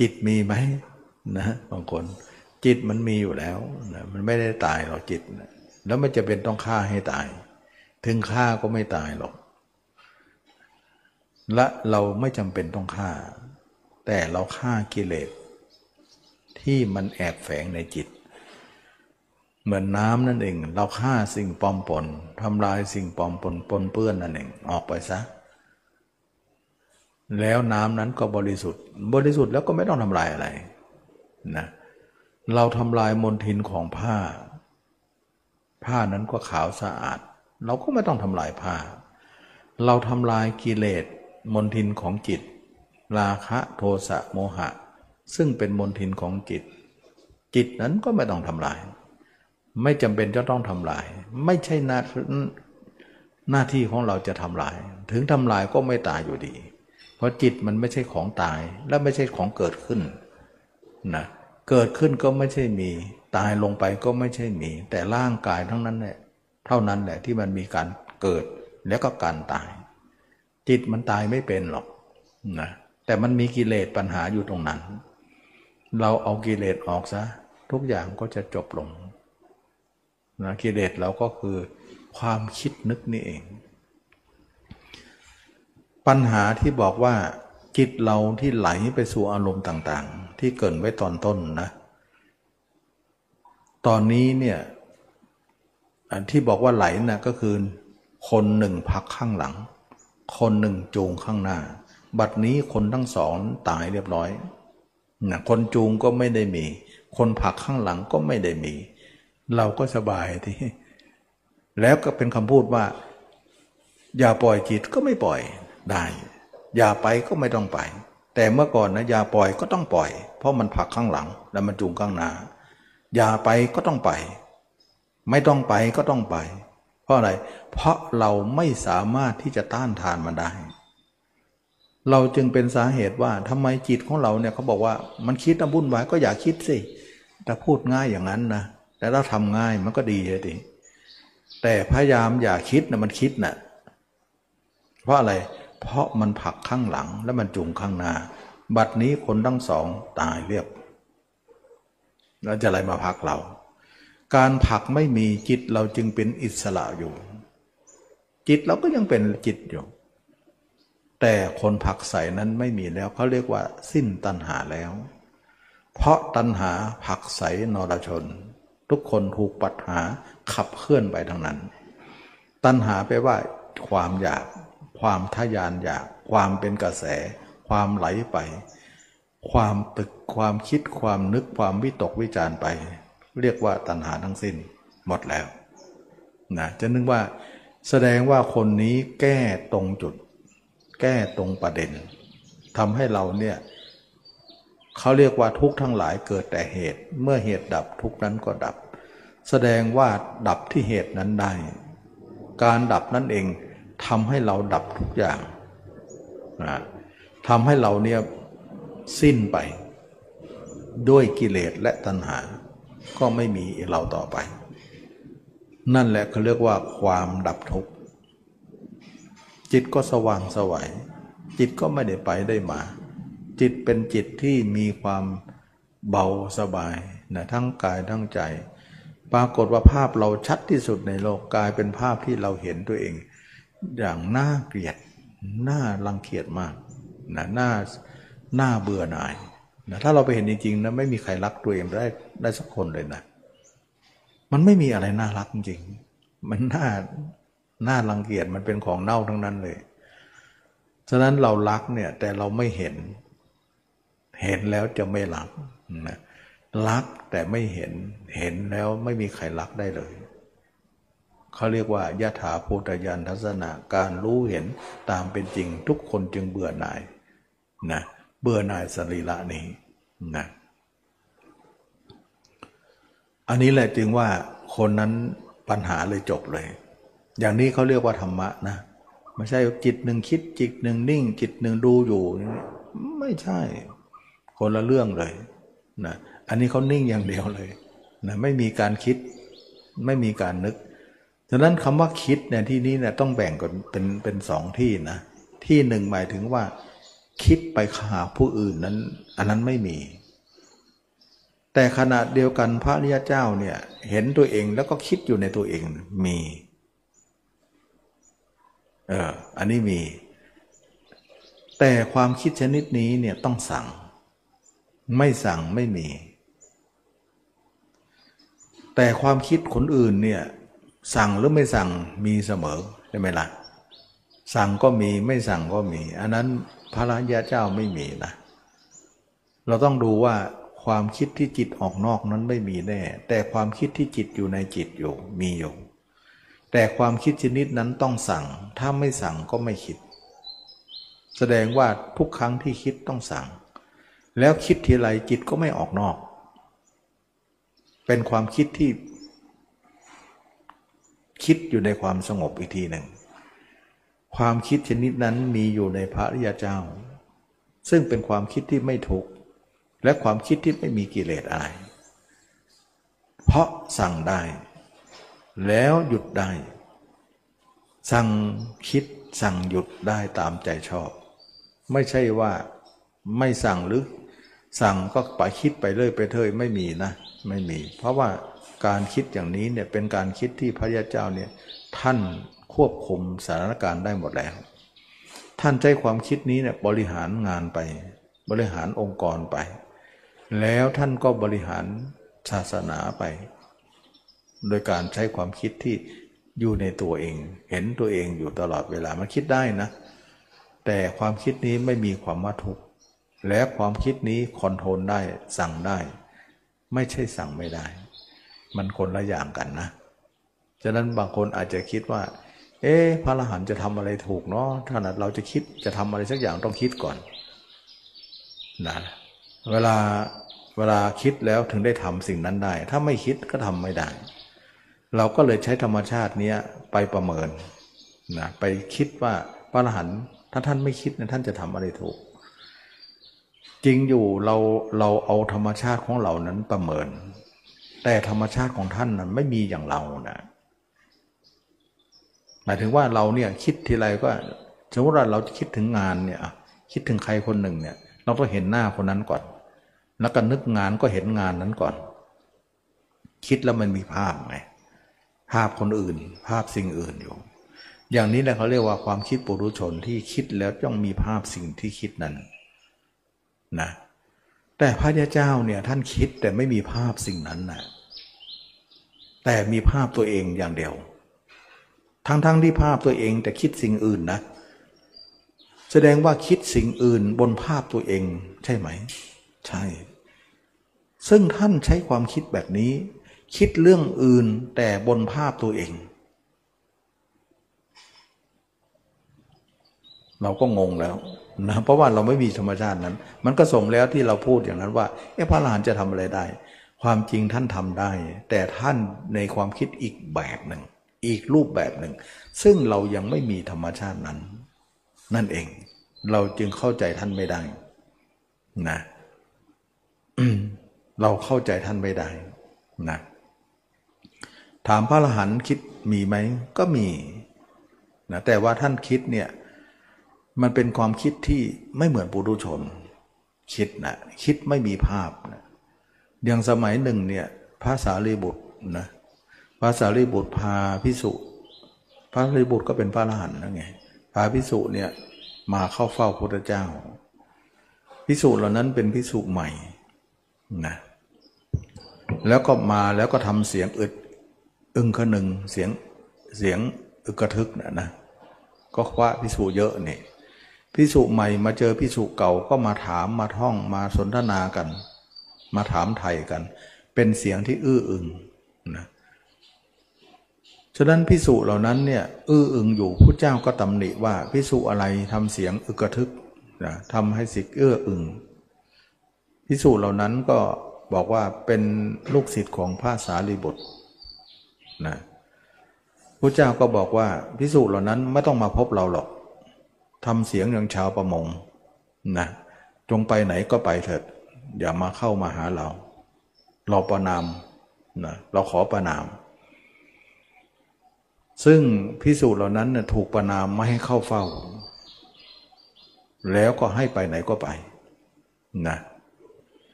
จิตมีไหมนะบางคน จิตมันมีอยู่แล้วนะมันไม่ได้ตายหรอกจิตนะแล้วไม่จะเป็นต้องฆ่าให้ตาย ถึงฆ่าก็ไม่ตายหรอก และเราไม่จำเป็นต้องฆ่า แต่เราฆ่ากิเลสที่มันแอบแฝงในจิต เหมือนน้ำนั่นเอง เราฆ่าสิ่งปลอมปนทำลายสิ่งปลอมปนปนเปื้อนนั่นเองออกไปซะ แล้วน้ำนั้นก็บริสุทธิ์ บริสุทธิ์แล้วก็ไม่ต้องทำลายอะไรนะเราทำลายมลทินของผ้า ผ้านั้นก็ขาวสะอาด เราก็ไม่ต้องทำลายผ้า เราทำลายกิเลสมลทินของจิต ราคะโทสะโมหะ ซึ่งเป็นมลทินของจิต จิตนั้นก็ไม่ต้องทำลาย ไม่จำเป็นจะต้องทำลาย ไม่ใช่หน้าหน้าที่ของเราจะทำลาย ถึงทำลายก็ไม่ตายอยู่ดี เพราะจิตมันไม่ใช่ของตาย และไม่ใช่ของเกิดขึ้นนะเกิดขึ้นก็ไม่ใช่มี ตายลงไปก็ไม่ใช่มี แต่ร่างกายทั้งนั้นแหละเท่านั้นแหละที่มันมีการเกิดแล้วก็การตาย จิตมันตายไม่เป็นหรอกนะแต่มันมีกิเลสปัญหาอยู่ตรงนั้น เราเอากิเลสออกซะ ทุกอย่างก็จะจบลงนะกิเลสเราก็คือความคิดนึกนี่เอง ปัญหาที่บอกว่าจิตเราที่ไหลไปสู่อารมณ์ต่างๆ ที่เกิดไว้ตอนต้นนะ ตอนนี้เนี่ยที่บอกว่าไหลนะก็คือ คนหนึ่งพักข้างหลัง คนหนึ่งจูงข้างหน้า บัดนี้คนทั้งสองตายเรียบร้อยนะคนจูงก็ไม่ได้มี คนผักข้างหลังก็ไม่ได้มี เราก็สบายที่แล้วก็เป็นคำพูดว่า อย่าปล่อยจิตก็ไม่ปล่อย ได้ อย่าไปก็ไม่ต้องไป แต่เมื่อก่อนนะอย่าปล่อยก็ต้องปล่อย เพราะมันผลักข้างหลัง แล้วมันจูงข้างหน้าอย่าไปก็ต้องไป ไม่ต้องไปก็ต้องไป เพราะอะไร เพราะเราไม่สามารถที่จะต้านทานมันได้ เราจึงเป็นสาเหตุว่าทำไมจิตของเราเนี่ยเขาบอกว่ามันคิดนะบุ่นวายก็อย่าคิดสิแต่พูดง่ายอย่างนั้นนะแต่เราทำง่ายมันก็ดีเลยดิแต่พยายามอย่าคิดนะมันคิดนะ่ะเพราะอะไร เพราะมันผลักข้างหลังและมันจูงข้างหน้า บัดนี้คนทั้งสองตายเรียบ แล้วจะอะไรมาพักเรา การผลักไม่มีจิตเราจึงเป็นอิสระอยู่ จิตเราก็ยังเป็นจิตอยู่ แต่คนผลักใส่นั้นไม่มีแล้วเขาเรียกว่า สิ้นตัณหาแล้ว เพราะตัณหาผลักใสนรชน ทุกคนถูกปัญหาขับเคลื่อนไปทางนั้น ตัณหาแปลว่า ความอยาก ความทยานอยาก ความเป็นกระแส ความไหลไป ความตึกความคิดความนึกความวิตกวิจารไป เรียกว่าตัณหาทั้งสิ้นหมดแล้วนะจะนึกว่าแสดงว่าคนนี้แก้ตรงจุด แก้ตรงประเด็นทำให้เราเนี่ยเขาเรียกว่าทุกทั้งหลายเกิดแต่เหตุ เมื่อเหตุดับทุกนั้นก็ดับ แสดงว่าดับที่เหตุนั้นได้ การดับนั่นเอง ทำให้เราดับทุกอย่างนะทำให้เราเนี่ยสิ้นไปด้วยกิเลสและตัณหา ก็ไม่มีเราต่อไป นั่นแหละเขาเรียกว่าความดับทุกข์จิตก็สว่างสวัยจิตก็ไม่ได้ไปได้มา จิตเป็นจิตที่มีความเบาสบายนะทั้งกายทั้งใจ ปรากฏว่าภาพเราชัดที่สุดในโลกกลายเป็นภาพที่เราเห็นตัวเอง อย่างน่าเกลียดน่ารังเกียจมากนะน่าน่าเบื่อหน่ายนะถ้าเราไปเห็นจริงๆนะไม่มีใครรักตัวเองได้ได้สักคนเลยนะ มันไม่มีอะไรน่ารักจริง มันน่าน่ารังเกียจมันเป็นของเน่าทั้งนั้นเลยฉะนั้นเรารักเนี่ยแต่เราไม่เห็น เห็นแล้วจะไม่รักนะรักแต่ไม่เห็นเห็นแล้วไม่มีใครรักได้เลย เขาเรียกว่ายะถาภูตยานทัศนะการรู้เห็นตามเป็นจริง ทุกคนจึงเบื่อหน่ายนะเบื่อหน่ายสรีระนี้นะอันนี้แหละจึงว่าคนนั้นปัญหาเลยจบเลย อย่างนี้เขาเรียกว่าธรรมะนะไม่ใช่จิตหนึ่งคิดจิตหนึ่งนิ่ง จิตหนึ่งดูอยู่ ไม่ใช่ คนละเรื่องเลยนะอันนี้เขานิ่งอย่างเดียวเลยนะไม่มีการคิดไม่มีการนึก ฉะนั้นคำว่าคิดเนี่ยที่นี้เนี่ยต้องแบ่งกันเป็นเป็นสองที่นะ ที่หนึ่งหมายถึงว่า คิดไปหาผู้อื่นนั้น อันนั้นไม่มี แต่ขณะเดียวกันพระริยเจ้าเนี่ยเห็นตัวเองแล้วก็คิดอยู่ในตัวเองมีเอออันนี้มี แต่ความคิดชนิดนี้เนี่ยต้องสั่ง ไม่สั่งไม่มี แต่ความคิดคนอื่นเนี่ย สั่งหรือไม่สั่งมีเสมอใช่ไหมละ่ะ สั่งก็มีไม่สั่งก็มี อันนั้นพระรายาเจ้าไม่มีนะ เราต้องดูว่าความคิดที่จิตออกนอกนั้นไม่มีแน่ แต่ความคิดที่จิตอยู่ในจิตอยู่มีอยู่ แต่ความคิดชนิดนั้นต้องสั่ง ถ้าไม่สั่งก็ไม่คิด แสดงว่าทุกครั้งที่คิดต้องสั่ง แล้วคิดทีไรจิตก็ไม่ออกนอก เป็นความคิดที่ คิดอยู่ในความสงบอีกทีหนึ่ง ความคิดชนิดนั้นมีอยู่ในพระริยเจ้า ซึ่งเป็นความคิดที่ไม่ทุกข์และความคิดที่ไม่มีกิเลสอะไร เพราะสั่งได้ แล้วหยุดได้ สั่งคิดสั่งหยุดได้ตามใจชอบ ไม่ใช่ว่าไม่สั่งหรือสั่งก็ไปคิดไปเรื่อยไปเถยไม่มีนะ ไม่มี เพราะว่า การคิดอย่างนี้เนี่ยเป็นการคิดที่พระยาเจ้าเนี่ยท่านควบคุมสถานการณ์ได้หมดแล้ว ท่านใช้ความคิดนี้เนี่ยบริหารงานไป บริหารองค์กรไป แล้วท่านก็บริหารศาสนาไป โดยการใช้ความคิดที่อยู่ในตัวเอง เห็นตัวเองอยู่ตลอดเวลามันคิดได้นะ แต่ความคิดนี้ไม่มีความว่าทุกข์และความคิดนี้คอนโทรลได้สั่งได้ ไม่ใช่สั่งไม่ได้ มันคนละอย่างกันนะ ฉะนั้นบางคนอาจจะคิดว่า เอ๊ะพระอรหันต์จะทำอะไรถูกเนาะถ้าดเราจะคิดจะทำอะไรสักอย่างต้องคิดก่อนนะเวลาเวลาคิดแล้วถึงได้ทำสิ่งนั้นได้ ถ้าไม่คิดก็ทำไม่ได้ เราก็เลยใช้ธรรมชาตินี้ไปประเมินนะไปคิดว่าพระอรหันต์ถ้าท่านไม่คิดนะท่านจะทำอะไรถูก จริงอยู่เราเราเอาธรรมชาติของเรานั้นประเมิน แต่ธรรมชาติของท่านนั้นไม่มีอย่างเรานะหมายถึงว่าเราเนี่ยคิดทีไรก็สมมติว่าเราคิดถึงงานเนี่ยคิดถึงใครคนหนึ่งเนี่ย เราต้องเห็นหน้าคนนั้นก่อน แล้วก็นึกงานก็เห็นงานนั้นก่อน คิดแล้วมันมีภาพไงภาพคนอื่น ภาพสิ่งอื่นอยู่ อย่างนี้แหละเขาเรียกว่าความคิดปุถุชนที่คิดแล้วต้องมีภาพสิ่งที่คิดนั้นนะแต่พระยาเจ้าเนี่ยท่านคิดแต่ไม่มีภาพสิ่งนั้นนะ แต่มีภาพตัวเองอย่างเดียว ทั้งๆทที่ภาพตัวเองแต่คิดสิ่งอื่นนะ แสดงว่าคิดสิ่งอื่นบนภาพตัวเองใช่ไหม ใช่ ซึ่งท่านใช้ความคิดแบบนี้ คิดเรื่องอื่นแต่บนภาพตัวเอง เราก็งงแล้วนะเพราะว่าเราไม่มีธรรมชาตินั้น มันก็สมแล้วที่เราพูดอย่างนั้นว่าเอ๊ะพระอรหันต์จะทำอะไรได้ ความจริงท่านทำได้ แต่ท่านในความคิดอีกแบบหนึ่ง อีกรูปแบบหนึ่ง ซึ่งเรายังไม่มีธรรมชาตินั้น นั่นเอง เราจึงเข้าใจท่านไม่ได้นะเราเข้าใจท่านไม่ได้นะถามพระอรหันต์คิดมีไหมก็มีนะแต่ว่าท่านคิดเนี่ยมันเป็นความคิดที่ไม่เหมือนปุถุชน คิดนะคิดไม่มีภาพ อย่างสมัยหนึ่งเนี่ยพระสารีบุตรนะพระสารีบุตรพาพิสุพระสารีบุตรก็เป็นพระอรหันต์นะไงพาพิสุเนี่ยมาเข้าเฝ้าพระเจ้าพิสุเหล่านั้นเป็นพิสุใหม่นะแล้วก็มาแล้วก็ทำเสียงอึดอึงขหนึ่งเสียงเสียงอึกระทึกนะนะก็คว้าพิสูจเยอะนี่พิสูจใหม่มาเจอพิสูจเก่าก็มาถามมาท่องมาสนทนากัน มาถามไทยกัน เป็นเสียงที่อื้ออึงนะฉะนั้นพิสูจเหล่านั้นเนี่ยอื้ออึงอยู่ผู้เจ้าก็ตำหนิว่าพิสูจอะไรทำเสียงอึกระทึกนะทำให้สิกเอื้ออึงพิสูจเหล่านั้นก็บอกว่าเป็นลูกศิษย์ของพระสารีบุตรนะพระเจ้าก็บอกว่าพิสูจน์เหล่านั้นไม่ต้องมาพบเราหรอกทำเสียงอย่างชาวประมงนะจงไปไหนก็ไปเถิด อย่ามาเข้ามาหาเรา เราประนามนะเราขอประนาม ซึ่งพิสูจน์เหล่านั้นนะถูกประนามไม่ให้เข้าเฝ้า แล้วก็ให้ไปไหนก็ไปนะ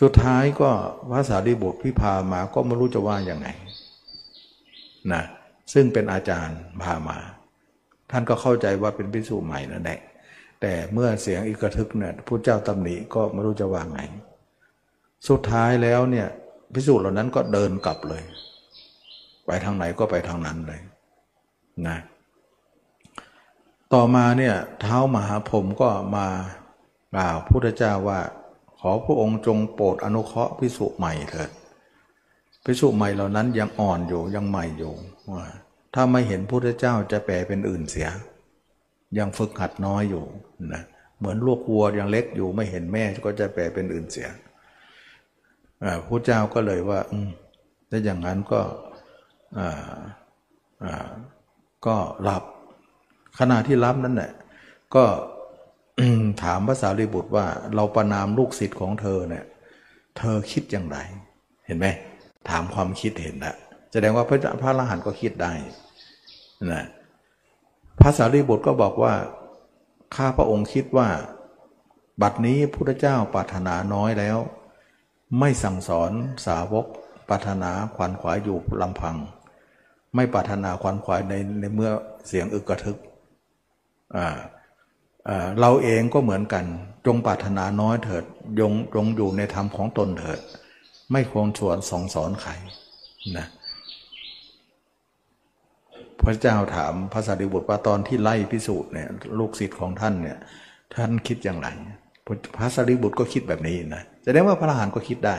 สุดท้ายก็พระสารีบุตรพิพามาก็ไม่รู้จะว่าอย่างไงนะซึ่งเป็นอาจารย์พามา ท่านก็เข้าใจว่าเป็นพิสูจน์ใหม่นั่นแหละแต่เมื่อเสียงอีกระทึกเนี่ยพระเจ้าตำหนิก็ไม่รู้จะว่าไง สุดท้ายแล้วเนี่ยพิสูจน์เหล่านั้นก็เดินกลับเลย ไปทางไหนก็ไปทางนั้นเลยนะต่อมาเนี่ยเท้ามหาผมก็มากล่าวพุทธเจ้าว่า ขอพระองค์จงโปรดอนุเคราะห์พิสุใหม่เถิดพิสุใหม่เหล่านั้นยังอ่อนอยู่ยังใหม่อยู่ว่าถ้าไม่เห็นพุทธเจ้าจะแปลเป็นอื่นเสีย ยังฝึกหัดน้อยอยู่นะเหมือนลูกวัวยังเล็กอยู่ไม่เห็นแม่ก็จะแปลเป็นอื่นเสีย พระเจ้าก็เลยว่าถ้าอย่างนั้นก็ก็รับขณะที่รับนั้นเนี่ยก็ถามภาษารีบุตรว่า เราประนามลูกศิษย์ของเธอเนี่ย เธอคิดอย่างไร เห็นไหมถามความคิดเห็นละแสดงว่าพระพระอรหันต์ก็คิดได้นะภาษารีบุตรก็บอกว่าข้าพระองค์คิดว่า บัดนี้พุทธเจ้าปรารถนาน้อยแล้ว ไม่สั่งสอนสาวกปรารถนาขวัญขวายอยู่ลำพัง ไม่ปรารถนาขวัญขวายในในเมื่อเสียงอึกกระทึกเราเองก็เหมือนกัน จงปรารถนาน้อยเถิดยงจงอยู่ในธรรมของตนเถิด ไม่ควรชวนสองสอนใครนะพระเจ้าถามพระสารีบุตรว่าตอนที่ไล่พิสูจน์เนี่ยลูกศิษย์ของท่านเนี่ยท่านคิดอย่างไร พระสารีบุตรก็คิดแบบนี้นะแสดงว่าพระอรหันต์ก็คิดได้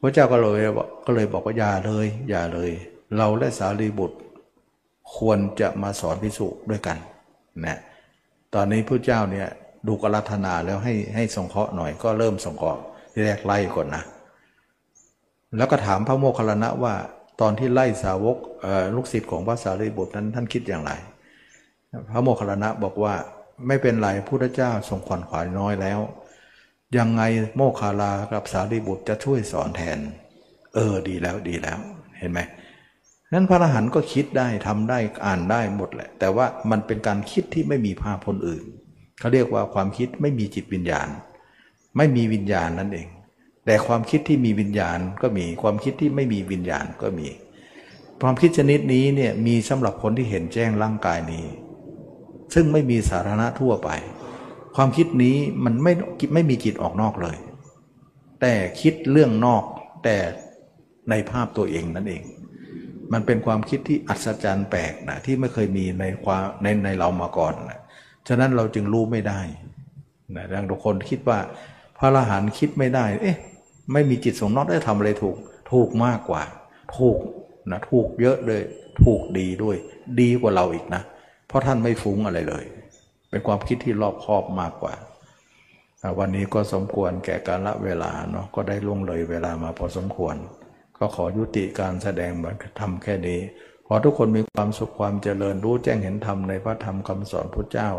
พระเจ้าก็เลยบอกก็เลยบอกว่าอย่าเลย อย่าเลย เราและสารีบุตร ควรจะมาสอนพิสุด้วยกันนะตอนนี้พระเจ้าเนี่ยดูกรัธนาแล้วให้ให้สงเคราะห์หน่อยก็เริ่มสงเคราะห์ที่แรกไล่ก่อนนะ แล้วก็ถามพระโมคคัลลนะว่า ตอนที่ไล่สาวกลูกศิษย์ของพระสารีบุตรนั้นท่านคิดอย่างไร พระโมคคัลลนะบอกว่า ไม่เป็นไรพุทธเจ้าทรงขวัญขวายน้อยแล้ว ยังไงโมคคาลากับสารีบุตรจะช่วยสอนแทน เออดีแล้วดีแล้วเห็นไหมนั้นพระอรหันต์ก็คิดได้ทำได้อ่านได้หมดแหละ แต่ว่ามันเป็นการคิดที่ไม่มีภาพคนอื่นเขาเรียกว่าความคิดไม่มีจิตวิญญาณ ไม่มีวิญญาณนั่นเอง แต่ความคิดที่มีวิญญาณก็มีความคิดที่ไม่มีวิญญาณก็มี ความคิดชนิดนี้เนี่ยมีสำหรับคนที่เห็นแจ้งร่างกายนี้ ซึ่งไม่มีสาธารณะทั่วไป ความคิดนี้มันไม่ไม่มีจิตออกนอกเลย แต่คิดเรื่องนอกแต่ในภาพตัวเองนั่นเอง มันเป็นความคิดที่อัศจรรย์แปลกนะที่ไม่เคยมีในความในในเรามาก่อนนะฉะนั้นเราจึงรู้ไม่ได้นะดังทุกคนคิดว่าพระอรหันต์คิดไม่ได้ เอ๊ะ ไม่มีจิตสงนอกได้ทำอะไรถูก ถูกมากกว่า ถูกนะ ถูกเยอะเลย ถูกดีด้วย ดีกว่าเราอีกนะเเพราะท่านไม่ฟุ้งอะไรเลย เป็นความคิดที่รอบคอบมากกว่า วันนี้ก็สมควรแก่การละเวลาเนาะก็ได้ล่วงเลยเวลามาพอสมควร ก็ขอยุติการแสดงบัตธรรมแค่นี้ขอทุกคนมีความสุขความเจริญรู้แจ้งเห็นธรรมในพระธรรมคำสอนพระเจ้า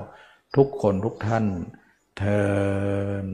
ทุกคนทุกท่านเทอ